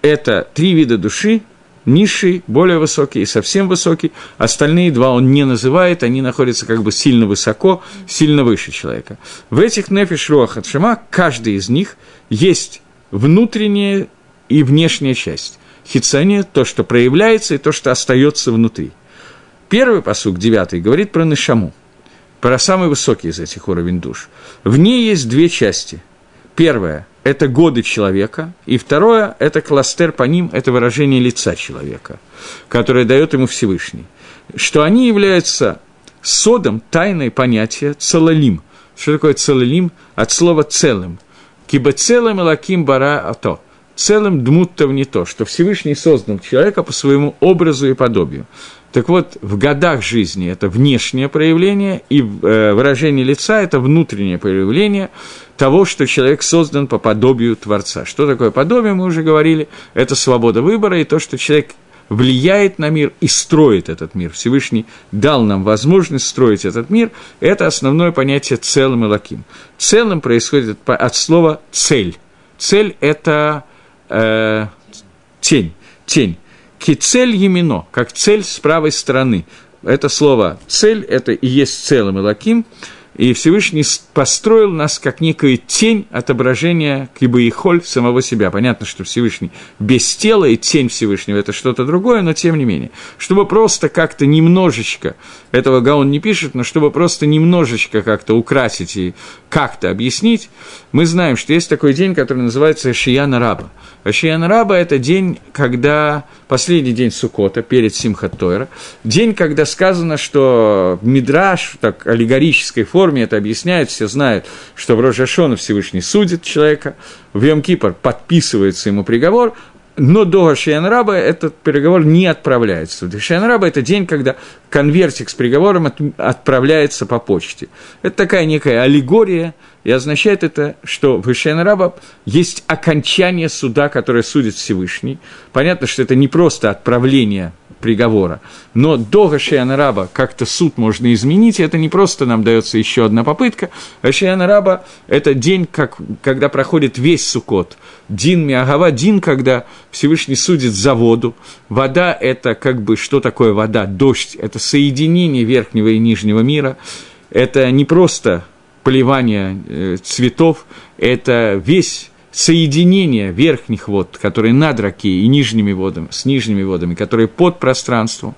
A: Это три вида души, низший, более высокий и совсем высокий. Остальные два он не называет, они находятся как бы сильно высоко, сильно выше человека. В этих нефиш, руах шама каждый из них есть внутренняя и внешняя часть. Хицания – то, что проявляется, и то, что остается внутри. Первый посук, девятый, говорит про Нишаму, про самый высокий из этих уровень душ. В ней есть две части. Первая – это годы человека, и второе – это кластер по ним, это выражение лица человека, которое дает ему Всевышний. Что они являются содом тайной понятия целалим. Что такое целалим? От слова целым. Киба целым лаким бара ато – целым дмуттов не то, что Всевышний создал человека по своему образу и подобию. Так вот, в годах жизни это внешнее проявление, и э, выражение лица – это внутреннее проявление того, что человек создан по подобию Творца. Что такое подобие, мы уже говорили, это свобода выбора и то, что человек влияет на мир и строит этот мир. Всевышний дал нам возможность строить этот мир. Это основное понятие целым и лаким. Целым происходит от слова «цель». Цель – это э, тень, тень. Кицель емино, как цель с правой стороны. Это слово «цель» – это и есть целым и лаким – и Всевышний построил нас как некую тень отображения кибо и холь самого себя. Понятно, что Всевышний без тела и тень Всевышнего – это что-то другое, но тем не менее. Чтобы просто как-то немножечко, этого Гаон не пишет, но чтобы просто немножечко как-то украсить и как-то объяснить, мы знаем, что есть такой день, который называется Шияна Раба. Шияна Раба – это день, когда последний день Сукота, перед Симхат Тойра, день, когда сказано, что Мидраш, так аллегорической форме это объясняет, все знают, что в Рожашона Всевышний судит человека, в Йом Кипр подписывается ему приговор, но до Шиянраба этот переговор не отправляется. Шиянраба – это день, когда конвертик с приговором от, отправляется по почте. Это такая некая аллегория, и означает это, что в Шиянраба есть окончание суда, которое судит Всевышний. Понятно, что это не просто отправление приговора. Но до Гашиана Раба как-то суд можно изменить, и это не просто нам дается еще одна попытка. Гашиана Раба – это день, как, когда проходит весь Сукот. Дин Миагава – дин, когда Всевышний судит за воду. Вода – это как бы, что такое вода? Дождь – это соединение верхнего и нижнего мира. Это не просто поливание э, цветов, это весь соединение верхних вод, которые над раки и нижними водами, с нижними водами, которые под пространством.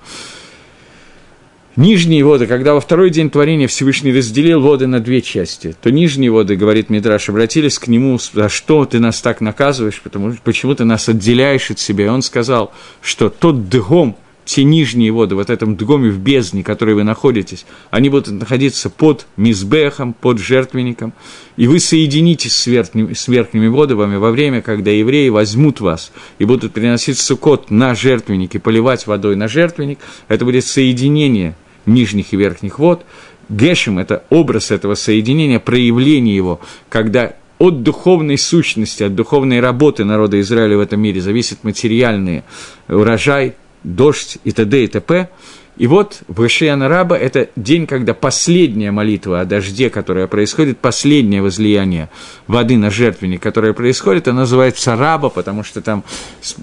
A: Нижние воды, когда во второй день творения Всевышний разделил воды на две части, то нижние воды, говорит Мидраш, обратились к нему, за что ты нас так наказываешь, потому, почему ты нас отделяешь от себя. И он сказал, что тот дгом – те нижние воды, вот этом дгоме в бездне, в которой вы находитесь, они будут находиться под мизбехом, под жертвенником, и вы соединитесь с верхними, с верхними водами во время, когда евреи возьмут вас и будут приносить сукот на жертвенник и поливать водой на жертвенник, это будет соединение нижних и верхних вод. Гешем – это образ этого соединения, проявление его, когда от духовной сущности, от духовной работы народа Израиля в этом мире зависит материальный урожай, дождь и т.д. и т.п. И вот в Ишияна Раба это день, когда последняя молитва о дожде, которая происходит, последнее возлияние воды на жертвенник, которое происходит, она называется Раба, потому что там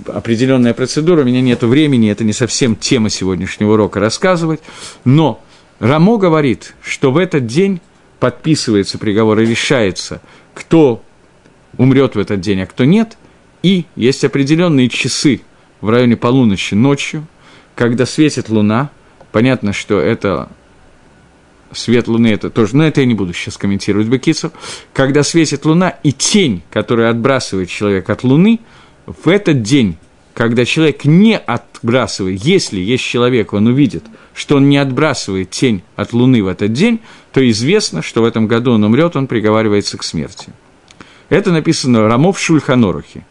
A: определенная процедура, у меня нет времени, это не совсем тема сегодняшнего урока рассказывать, но Рамо говорит, что в этот день подписывается приговор и решается, кто умрет в этот день, а кто нет, и есть определенные часы, в районе полуночи ночью, когда светит луна, понятно, что это свет Луны это тоже, но это я не буду сейчас комментировать Бекицу, когда светит Луна и тень, которую отбрасывает человек от Луны, в этот день, когда человек не отбрасывает, если есть человек, он увидит, что он не отбрасывает тень от Луны в этот день, то известно, что в этом году он умрет, он приговаривается к смерти. Это написано Рамов Шульханорухи.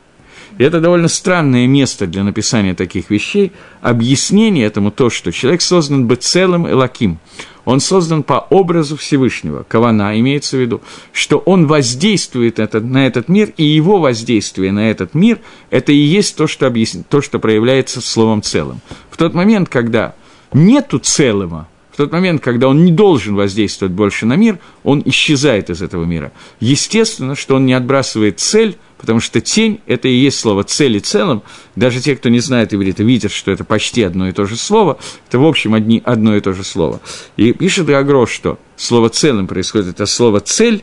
A: И это довольно странное место для написания таких вещей. Объяснение этому то, что человек создан бы целым элаким. Он создан по образу Всевышнего. Кавана имеется в виду, что он воздействует этот, на этот мир, и его воздействие на этот мир – это и есть то, что, объясни, то, что проявляется словом целым. В тот момент, когда нету целого, в тот момент, когда он не должен воздействовать больше на мир, он исчезает из этого мира. Естественно, что он не отбрасывает цель, потому что тень – это и есть слово «цель» и «целым». Даже те, кто не знает иврита, видят, что это почти одно и то же слово. Это, в общем, одни, одно и то же слово. И пишет Гагро, что слово «целым» происходит, это слово «цель»,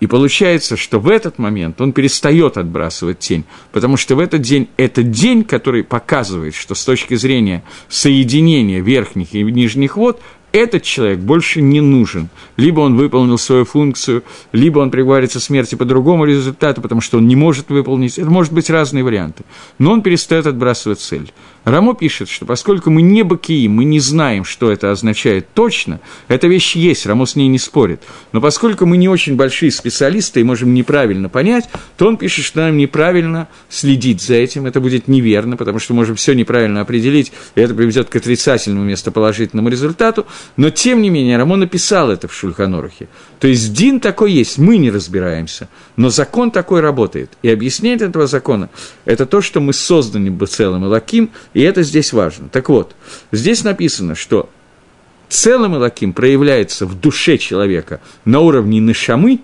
A: и получается, что в этот момент он перестает отбрасывать тень, потому что в этот день, это день, который показывает, что с точки зрения соединения верхних и нижних вод, этот человек больше не нужен. Либо он выполнил свою функцию, либо он приговорится смерти по другому результату, потому что он не может выполнить. Это может быть разные варианты. Но он перестает отбрасывать цель. Рамо пишет, что поскольку мы не бакии, мы не знаем, что это означает точно, эта вещь есть, Рамо с ней не спорит. Но поскольку мы не очень большие специалисты и можем неправильно понять, то он пишет, что нам неправильно следить за этим, это будет неверно, потому что можем все неправильно определить, и это приведет к отрицательному вместо положительному результату. Но, тем не менее, Рамо написал это в Шульханорухе. То есть Дин такой есть, мы не разбираемся, но закон такой работает. И объяснение этого закона – это то, что мы созданы бы целым и лаким, и это здесь важно. Так вот, здесь написано, что целым Элаким проявляется в душе человека на уровне нашамы,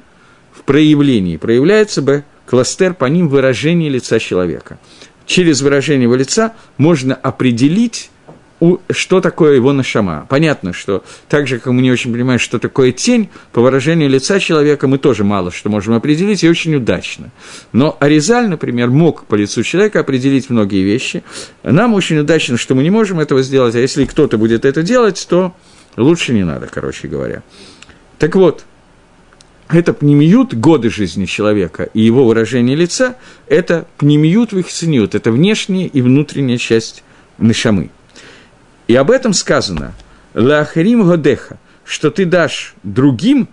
A: в проявлении, проявляется бы кластер по ним выражение лица человека. Через выражение его лица можно определить что такое его нашама. Понятно, что так же, как мы не очень понимаем, что такое тень, по выражению лица человека мы тоже мало что можем определить, и очень удачно. Но Аризаль, например, мог по лицу человека определить многие вещи. Нам очень удачно, что мы не можем этого сделать, а если кто-то будет это делать, то лучше не надо, короче говоря. Так вот, это пнемиют годы жизни человека и его выражение лица, это пнемиют вихсениют, это внешняя и внутренняя часть нашамы. И об этом сказано «Лахарим годеха», что ты дашь другим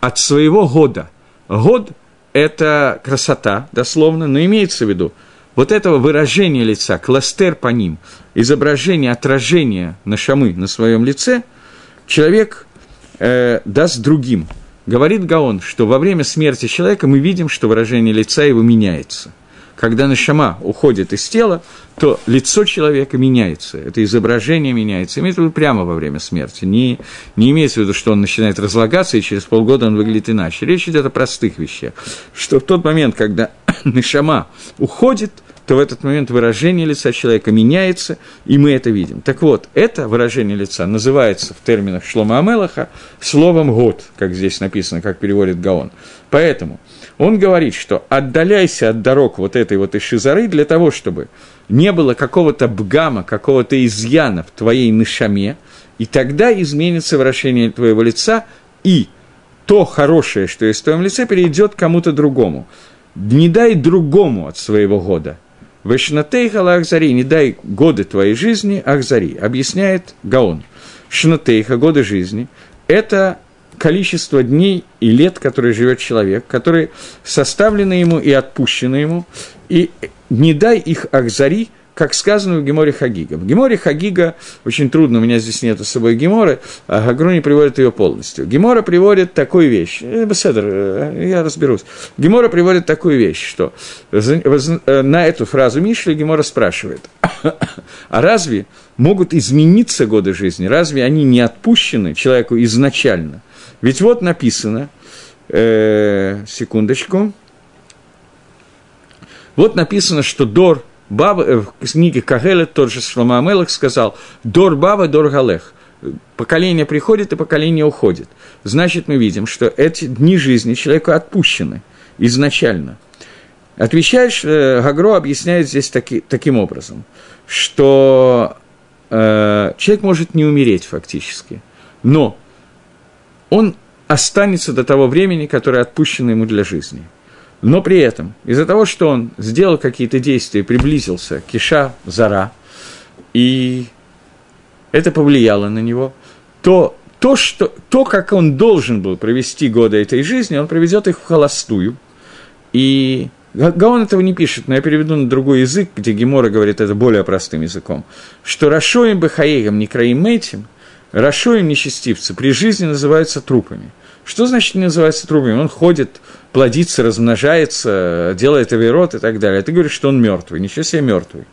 A: от своего года. Год – это красота, дословно, но имеется в виду вот этого выражения лица, кластер по ним, изображение, отражение на шамы на своем лице, человек э, даст другим. Говорит Гаон, что во время смерти человека мы видим, что выражение лица его меняется когда нашама уходит из тела, то лицо человека меняется, это изображение меняется. Имеется в виду прямо во время смерти. Не, не имеется в виду, что он начинает разлагаться, и через полгода он выглядит иначе. Речь идет о простых вещах. Что в тот момент, когда нашама уходит, то в этот момент выражение лица человека меняется, и мы это видим. Так вот, это выражение лица называется в терминах Шлома Амелаха словом «год», как здесь написано, как переводит Гаон. Поэтому – он говорит, что отдаляйся от дорог вот этой вот Ишизары для того, чтобы не было какого-то бгама, какого-то изъяна в твоей нышаме, и тогда изменится выражение твоего лица, и то хорошее, что есть в твоем лице, перейдет кому-то другому. Не дай другому от своего года. Вешнатейха Ахзари, не дай годы твоей жизни Ахзари, объясняет Гаон. Шнатейха, годы жизни, это количество дней и лет, которые живет человек, которые составлены ему и отпущены ему, и не дай их Ахзари, как сказано в Геморе Хагига. В Геморе Хагига, очень трудно, у меня здесь нет с собой Геморы, а Гагру не приводит ее полностью. Гемора приводит такую вещь, э, Беседер, э, я разберусь. Гемора приводит такую вещь, что э, на эту фразу Мишли Гемора спрашивает, а разве могут измениться годы жизни, разве они не отпущены человеку изначально? Ведь вот написано, э, секундочку, вот написано, что Дор Баба, э, в книге Кагелет, тот же Шлома Амелах сказал, Дор Баба, Дор Галех. Поколение приходит и поколение уходит. Значит, мы видим, что эти дни жизни человеку отпущены изначально. Отвечает, э, Гагро объясняет здесь таки, таким образом, что э, человек может не умереть фактически, но он останется до того времени, которое отпущено ему для жизни. Но при этом, из-за того, что он сделал какие-то действия, приблизился к Иша Зара, и это повлияло на него, то то, что, то, как он должен был провести годы этой жизни, он проведет их в холостую. И Гаон этого не пишет, но я переведу на другой язык, где Гемора говорит это более простым языком, что Рашоем Бахаегом не краим этим, Рашоем нечестивцы при жизни называются трупами. Что значит не называется трупами? Он ходит, плодится, размножается, делает авирот и так далее. Ты говоришь, что он мертвый. Ничего себе мертвый.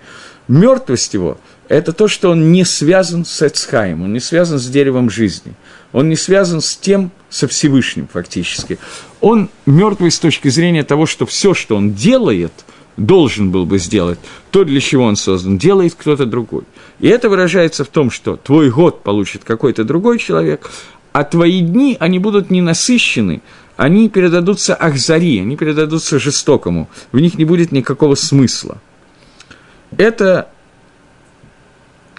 A: Мертвость его – это то, что он не связан с Эцхаем, он не связан с деревом жизни, он не связан с тем, со Всевышним фактически. Он мертвый с точки зрения того, что все, что он делает, должен был бы сделать, то, для чего он создан, делает кто-то другой. И это выражается в том, что твой год получит какой-то другой человек, а твои дни, они будут не насыщены, они передадутся Ахзари, они передадутся жестокому, в них не будет никакого смысла. Это,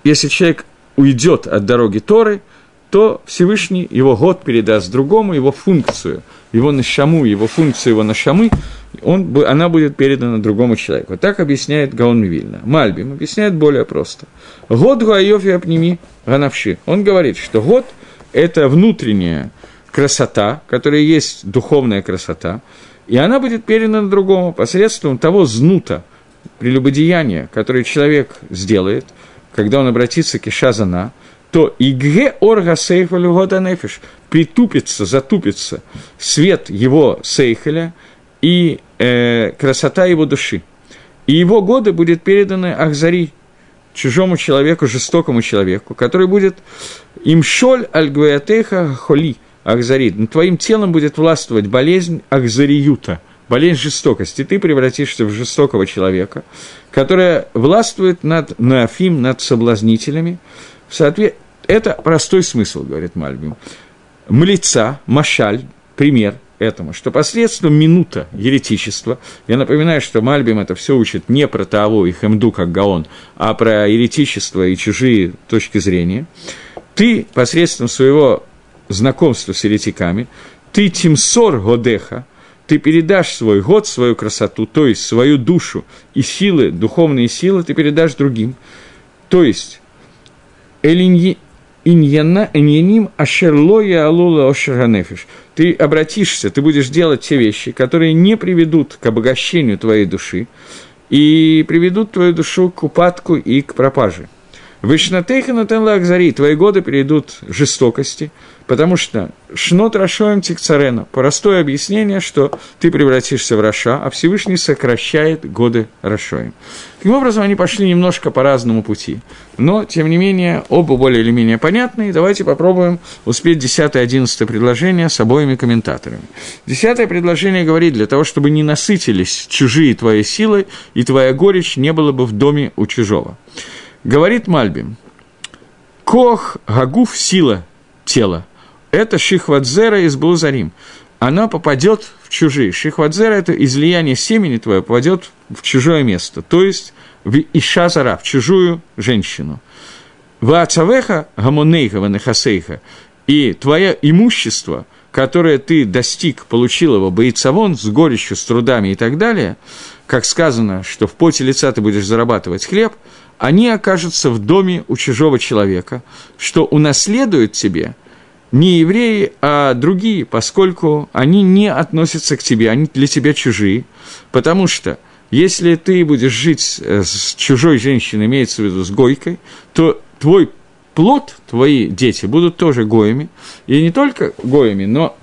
A: если человек уйдет от дороги Торы, то Всевышний его год передаст другому, его функцию, его нашаму, его функцию его нашамы, он, она будет передана другому человеку. Так объясняет Гаон Вильна. Мальбим объясняет более просто. Год гуайофи апними ганавши. Он говорит, что год – это внутренняя красота, которая есть духовная красота, и она будет передана другому посредством того знута, прелюбодеяния, которое человек сделает, когда он обратится к Ишазана, то игре орга сейфалю года нефиш притупится, затупится свет его сейхеля и э, красота его души. И его годы будет переданы Ахзари, чужому человеку, жестокому человеку, который будет им шоль аль холи, Ахзари. Над твоим телом будет властвовать болезнь Ахзариюта – болезнь жестокости, ты превратишься в жестокого человека, которая властвует над Нафим, над соблазнителями. В соответ... Это простой смысл, говорит Мальбим. Млица, Машаль, пример этому, что посредством минута еретичества, я напоминаю, что Мальбим это все учит не про Тааву и Хемду, как Гаон, а про еретичество и чужие точки зрения, ты посредством своего знакомства с еретиками, ты Тимсор Годеха, ты передашь свой год, свою красоту, то есть свою душу и силы, духовные силы ты передашь другим. То есть, иньяним ашерлоя алула ошеранефиш. Ты обратишься, ты будешь делать те вещи, которые не приведут к обогащению твоей души и приведут твою душу к упадку и к пропаже. Вишнатейха натен лакзари, твои годы перейдут жестокости, потому что шнот рашоем тикцарена, простое объяснение, что ты превратишься в раша, а Всевышний сокращает годы рашоем. Таким образом, они пошли немножко по разному пути, но, тем не менее, оба более или менее понятны, давайте попробуем успеть 10-11 предложение с обоими комментаторами. Десятое предложение говорит, для того, чтобы не насытились чужие твои силы, и твоя горечь не было бы в доме у чужого. Говорит Мальбим, Кох, Гагуф, сила тела. Это Шихвадзера из Блузарим. Она попадет в чужие. Шихвадзера – это излияние семени твое попадет в чужое место, то есть в Ишазара, в чужую женщину. Ваацавеха гамонейха ванехасейха. И твое имущество, которое ты достиг, получил его боицавон с горечью, с трудами и так далее, как сказано, что в поте лица ты будешь зарабатывать хлеб – они окажутся в доме у чужого человека, что унаследуют тебе не евреи, а другие, поскольку они не относятся к тебе, они для тебя чужие, потому что если ты будешь жить э, с чужой женщиной, имеется в виду с гойкой, то твой плод, твои дети будут тоже гоями, и не только гоями, но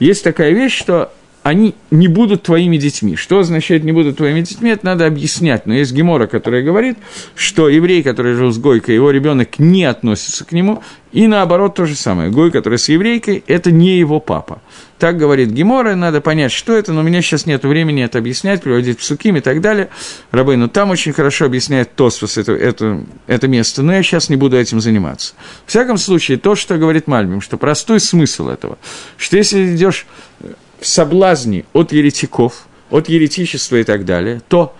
A: есть такая вещь, что они не будут твоими детьми. Что означает «не будут твоими детьми»? Это надо объяснять. Но есть Гемора, которая говорит, что еврей, который жил с Гойкой, его ребенок не относится к нему, и наоборот то же самое. Гой, который с еврейкой, это не его папа. Так говорит Гемора, надо понять, что это, но у меня сейчас нет времени это объяснять, приводить в Суким и так далее. Рабы, ну там очень хорошо объясняет Тосфос это, это, это место, но я сейчас не буду этим заниматься. В всяком случае, то, что говорит Мальбим, что простой смысл этого, что если идешь в соблазне от еретиков, от еретичества и так далее, то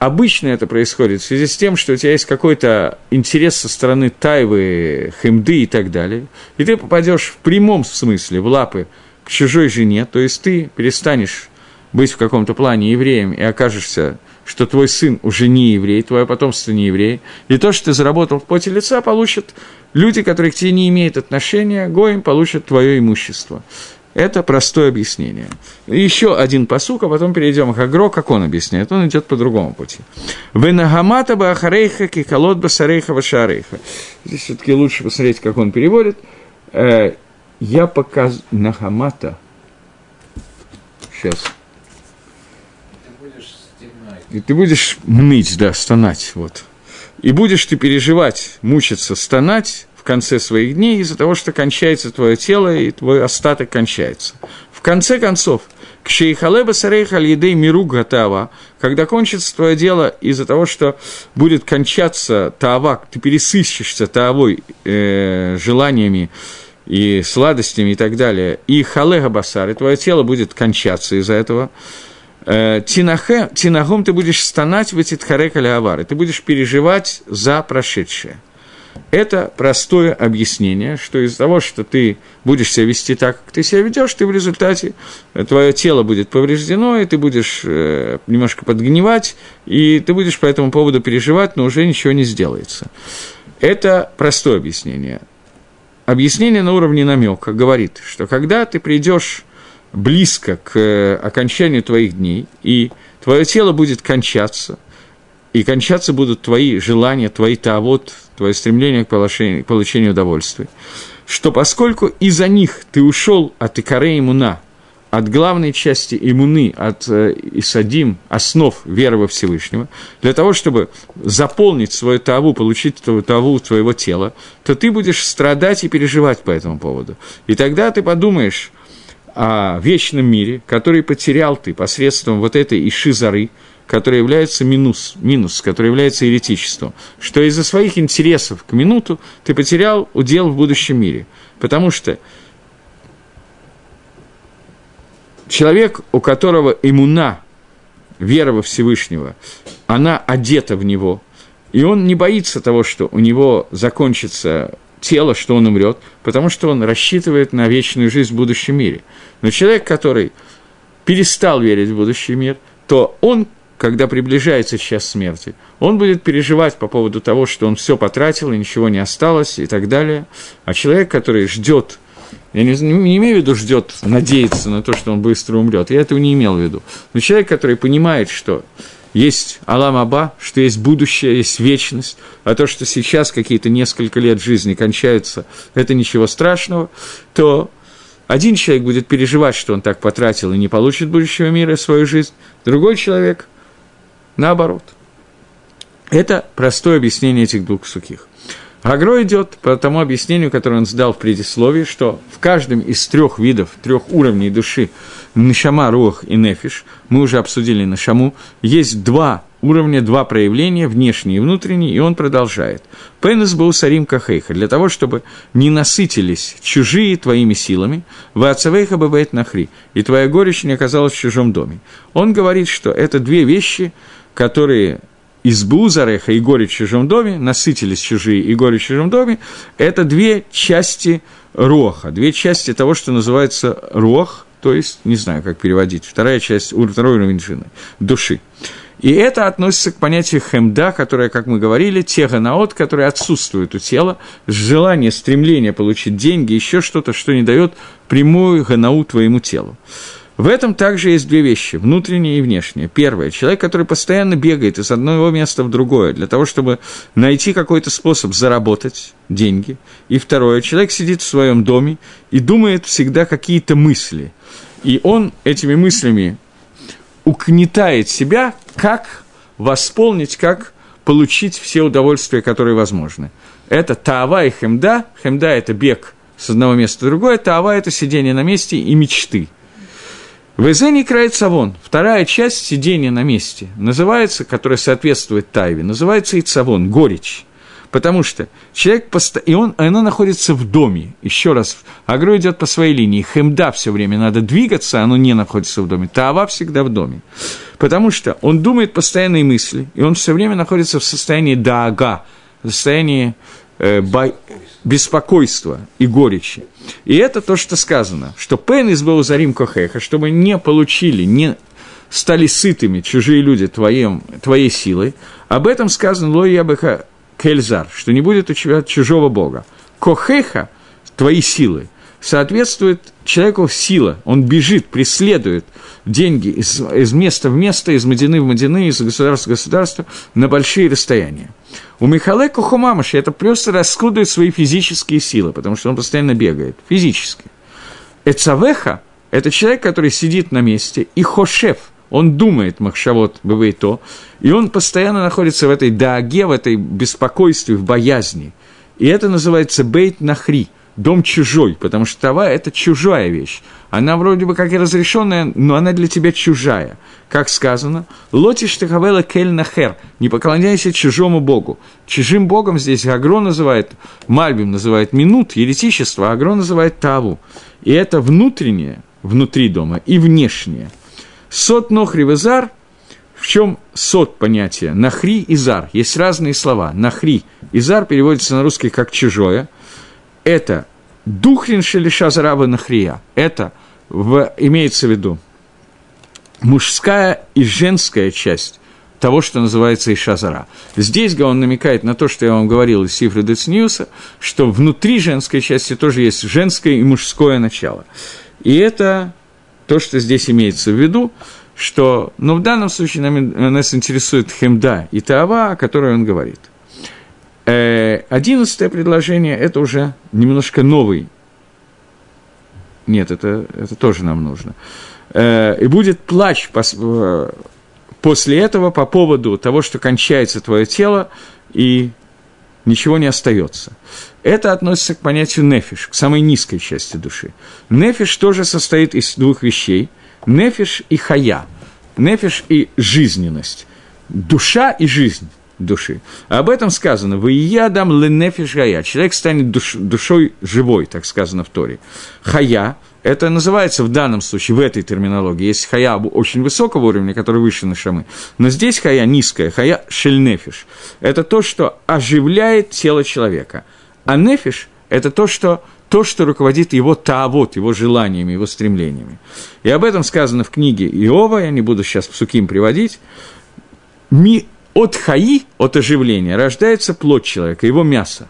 A: Обычно это происходит в связи с тем, что у тебя есть какой-то интерес со стороны тайвы, хемды и так далее, и ты попадешь в прямом смысле в лапы к чужой жене, то есть ты перестанешь быть в каком-то плане евреем и окажешься, что твой сын уже не еврей, твое потомство не еврей, и то, что ты заработал в поте лица, получат люди, которые к тебе не имеют отношения, Гоим получат твое имущество. Это простое объяснение. Еще один посук, а потом перейдем к Агро, как он объясняет. Он идет по другому пути. Венагамата бахарейха киколот басарейха вашарейха. Здесь все-таки лучше посмотреть, как он переводит. Э, я показ... Нагамата. Сейчас. И ты будешь мныть, да, стонать, вот. И будешь ты переживать, мучиться, стонать, конце своих дней из-за того, что кончается твое тело, и твой остаток кончается. В конце концов, к шейхалеба сарейха лидей миру гатава, когда кончится твое дело из-за того, что будет кончаться таава, ты пересыщешься таавой э, желаниями и сладостями и так далее, и халега басар, и твое тело будет кончаться из-за этого, э, тинахом ты будешь стонать в эти тхарекаля авары, ты будешь переживать за прошедшее. Это простое объяснение, что из-за того, что ты будешь себя вести так, как ты себя ведешь, ты в результате, э, твое тело будет повреждено, и ты будешь э, немножко подгнивать, и ты будешь по этому поводу переживать, но уже ничего не сделается. Это простое объяснение. Объяснение на уровне намека говорит, что когда ты придешь близко к э, окончанию твоих дней, и твое тело будет кончаться, и кончаться будут твои желания, твои тавод, твое стремление к получению, к получению удовольствия, что поскольку из-за них ты ушел от Икаре Имуна, от главной части иммуны, от э, Исадим, основ веры во Всевышнего, для того, чтобы заполнить свою таву, получить твою таву твоего тела, то ты будешь страдать и переживать по этому поводу. И тогда ты подумаешь о вечном мире, который потерял ты посредством вот этой ишизары, который является минус, минус, который является еретичеством, что из-за своих интересов к минуту ты потерял удел в будущем мире. Потому что человек, у которого иммуна, вера во Всевышнего, она одета в него, и он не боится того, что у него закончится тело, что он умрет, потому что он рассчитывает на вечную жизнь в будущем мире. Но человек, который перестал верить в будущий мир, то он когда приближается час смерти, он будет переживать по поводу того, что он все потратил, и ничего не осталось, и так далее. А человек, который ждет, я не, не имею в виду ждет, надеется на то, что он быстро умрет, я этого не имел в виду. Но человек, который понимает, что есть Алам Аба, что есть будущее, есть вечность, а то, что сейчас какие-то несколько лет жизни кончаются, это ничего страшного, то один человек будет переживать, что он так потратил и не получит будущего мира свою жизнь, другой человек – Наоборот. Это простое объяснение этих двух сухих. Агро идет по тому объяснению, которое он сдал в предисловии, что в каждом из трех видов, трех уровней души, Нишама, Руах и Нефиш, мы уже обсудили Нишаму, есть два уровня, два проявления, внешний и внутренний, и он продолжает. Пенес был сарим кахейха, для того, чтобы не насытились чужие твоими силами, вацавейха бывает нахри, и твоя горечь не оказалась в чужом доме. Он говорит, что это две вещи – которые избу Зареха и горе в чужом доме, насытились чужие и горе в чужом доме, это две части роха, две части того, что называется рох, то есть, не знаю, как переводить, вторая часть, второй уровень джины, души. И это относится к понятию хемда, которое, как мы говорили, теганаот, которое отсутствует у тела, желание, стремление получить деньги, еще что-то, что не дает прямую ганау твоему телу. В этом также есть две вещи, внутренние и внешние. Первое, человек, который постоянно бегает из одного места в другое, для того, чтобы найти какой-то способ заработать деньги. И второе, человек сидит в своем доме и думает всегда какие-то мысли. И он этими мыслями угнетает себя, как восполнить, как получить все удовольствия, которые возможны. Это таава и хемда. Хемда – это бег с одного места в другое, таава – это сидение на месте и мечты – Везени крает савон. Вторая часть сидения на месте называется, которая соответствует тайве, называется ицавон, горечь. Потому что человек, пост... и он, оно находится в доме. Еще раз, агро идет по своей линии. Хемда все время надо двигаться, оно не находится в доме. Таава всегда в доме. Потому что он думает постоянные мысли, и он все время находится в состоянии даага, в состоянии э, бай... беспокойства и горечи. И это то, что сказано, что Пен избыл Зарим Кохеха, чтобы не получили, не стали сытыми чужие люди твоим, твоей силой. Об этом сказано Лой Ябыха Кельзар, что не будет у тебя чужого бога. Кохеха, твои силы, соответствует человеку сила, он бежит, преследует деньги из, из места в место, из Мадины в Мадины, из государства в государство на большие расстояния. У Михале Кухумамаши это просто расходует свои физические силы, потому что он постоянно бегает, физически. Эцавеха – это человек, который сидит на месте, и Хошев – он думает, Махшавот бывает то, и он постоянно находится в этой дааге, в этой беспокойстве, в боязни. И это называется бейт нахри, дом чужой, потому что тава – это чужая вещь. Она вроде бы как и разрешенная, но она для тебя чужая. Как сказано, лотиш тахавела кель нахер, не поклоняйся чужому богу. Чужим богом здесь Агро называет, Мальбим называет минут, еретичество, а Агро называет таву. И это внутреннее, внутри дома, и внешнее – Сот нохри везар, в чем сот понятие? Нахри и зар. Есть разные слова. Нахри и зар переводится на русский как чужое. Это духрин шелиша зараба нахрия. Это в, имеется в виду мужская и женская часть того, что называется Ишазара. Здесь он намекает на то, что я вам говорил из Сифры Децниуса, что внутри женской части тоже есть женское и мужское начало. И это то, что здесь имеется в виду, что, ну, в данном случае нам, нас интересует хемда и таава, о которой он говорит. Э, одиннадцатое предложение – это уже немножко новый. Нет, это, это тоже нам нужно. Э, и будет плач э, после этого по поводу того, что кончается твое тело, и ничего не остается. Это относится к понятию нефиш, к самой низкой части души. Нефиш тоже состоит из двух вещей. Нефиш и хая. Нефиш и жизненность. Душа и жизнь души. Об этом сказано. «Вы я дам ленефиш хая». Человек станет душ, душой живой, так сказано в Торе. Хая это называется в данном случае, в этой терминологии, есть хая очень высокого уровня, который выше нашамы, но здесь хая низкая, хая шельнефиш. Это то, что оживляет тело человека. А нефиш – это то, что то, что руководит его таавот, его желаниями, его стремлениями. И об этом сказано в книге Иова, я не буду сейчас псуким приводить. От хаи, от оживления, рождается плоть человека, его мясо.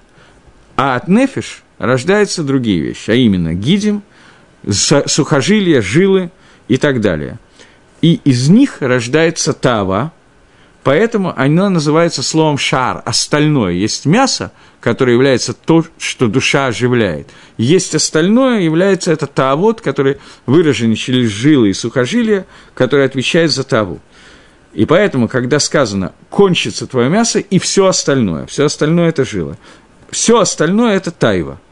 A: А от нефиш рождаются другие вещи, а именно гидим, сухожилия, жилы и так далее. И из них рождается тава, поэтому оно называется словом шар, остальное. Есть мясо, которое является то, что душа оживляет. Есть остальное, является это таавод, который выражен через жилы и сухожилия, который отвечает за таву. И поэтому, когда сказано «кончится твое мясо» и все остальное, все остальное – это жилы, все остальное – это тайва –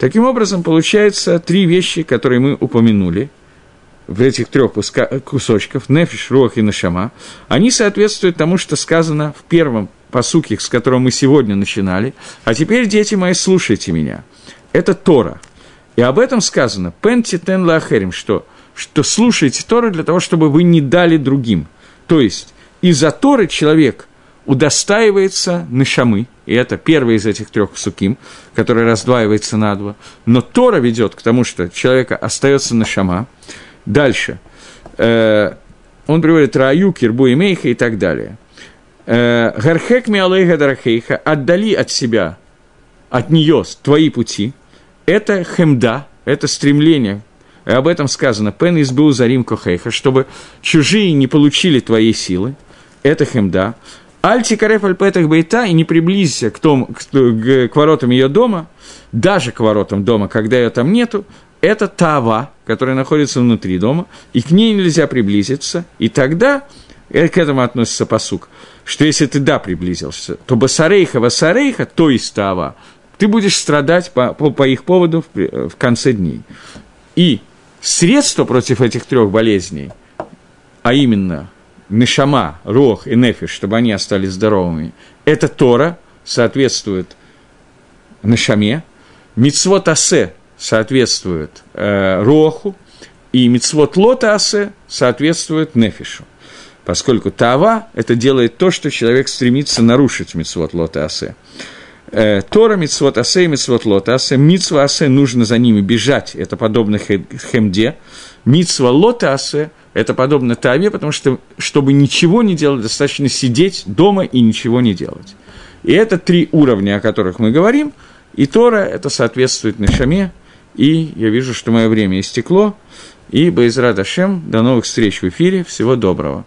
A: Таким образом, получается три вещи, которые мы упомянули в этих трех кусочках, нефиш, рох и нашама, они соответствуют тому, что сказано в первом посуке, с которого мы сегодня начинали. А теперь, дети мои, слушайте меня. Это Тора. И об этом сказано, пентитен лахерим, что, что слушайте Тору для того, чтобы вы не дали другим. То есть, из-за Торы человек удостаивается нишамы, и это первый из этих трех суким, который раздваивается на два. Но Тора ведет к тому, что человека остается нишама. Дальше. Э, он приводит Раю, Кирбу и Мейха и так далее. Э, Гархек миалейха дарахейха, отдали от себя, от нее твои пути. Это хемда, это стремление, об этом сказано, пен избыл за Рим Кохейха, чтобы чужие не получили твоей силы. Это хемда. Альти кареф альпетах бейта, и не приблизься к, тому, к, к, к воротам ее дома, даже к воротам дома, когда ее там нету, это тава, которая находится внутри дома, и к ней нельзя приблизиться, и тогда, э, к этому относится посук, что если ты да приблизился, то басарейха, басарейха, то есть тава, ты будешь страдать по, по, по их поводу в, в конце дней. И средство против этих трех болезней, а именно Нишама, Рох и Нефиш, чтобы они остались здоровыми, это Тора, соответствует Нашаме, Мицвот Асе соответствует э, Роху, и Мицвот Лота Асе соответствует Нефишу. Поскольку Тава – это делает то, что человек стремится нарушить Мицвот Лота Асе. Э, Тора, Мицвот Асе и Мицвот Лота Асе. Мицва Асе нужно за ними бежать, это подобно Хемде. Мицва Лота Асе – это подобно Таве, потому что, чтобы ничего не делать, достаточно сидеть дома и ничего не делать. И это три уровня, о которых мы говорим, и Тора – это соответствует Нашаме, и я вижу, что мое время истекло, и Байзрат Ашем, до новых встреч в эфире, всего доброго.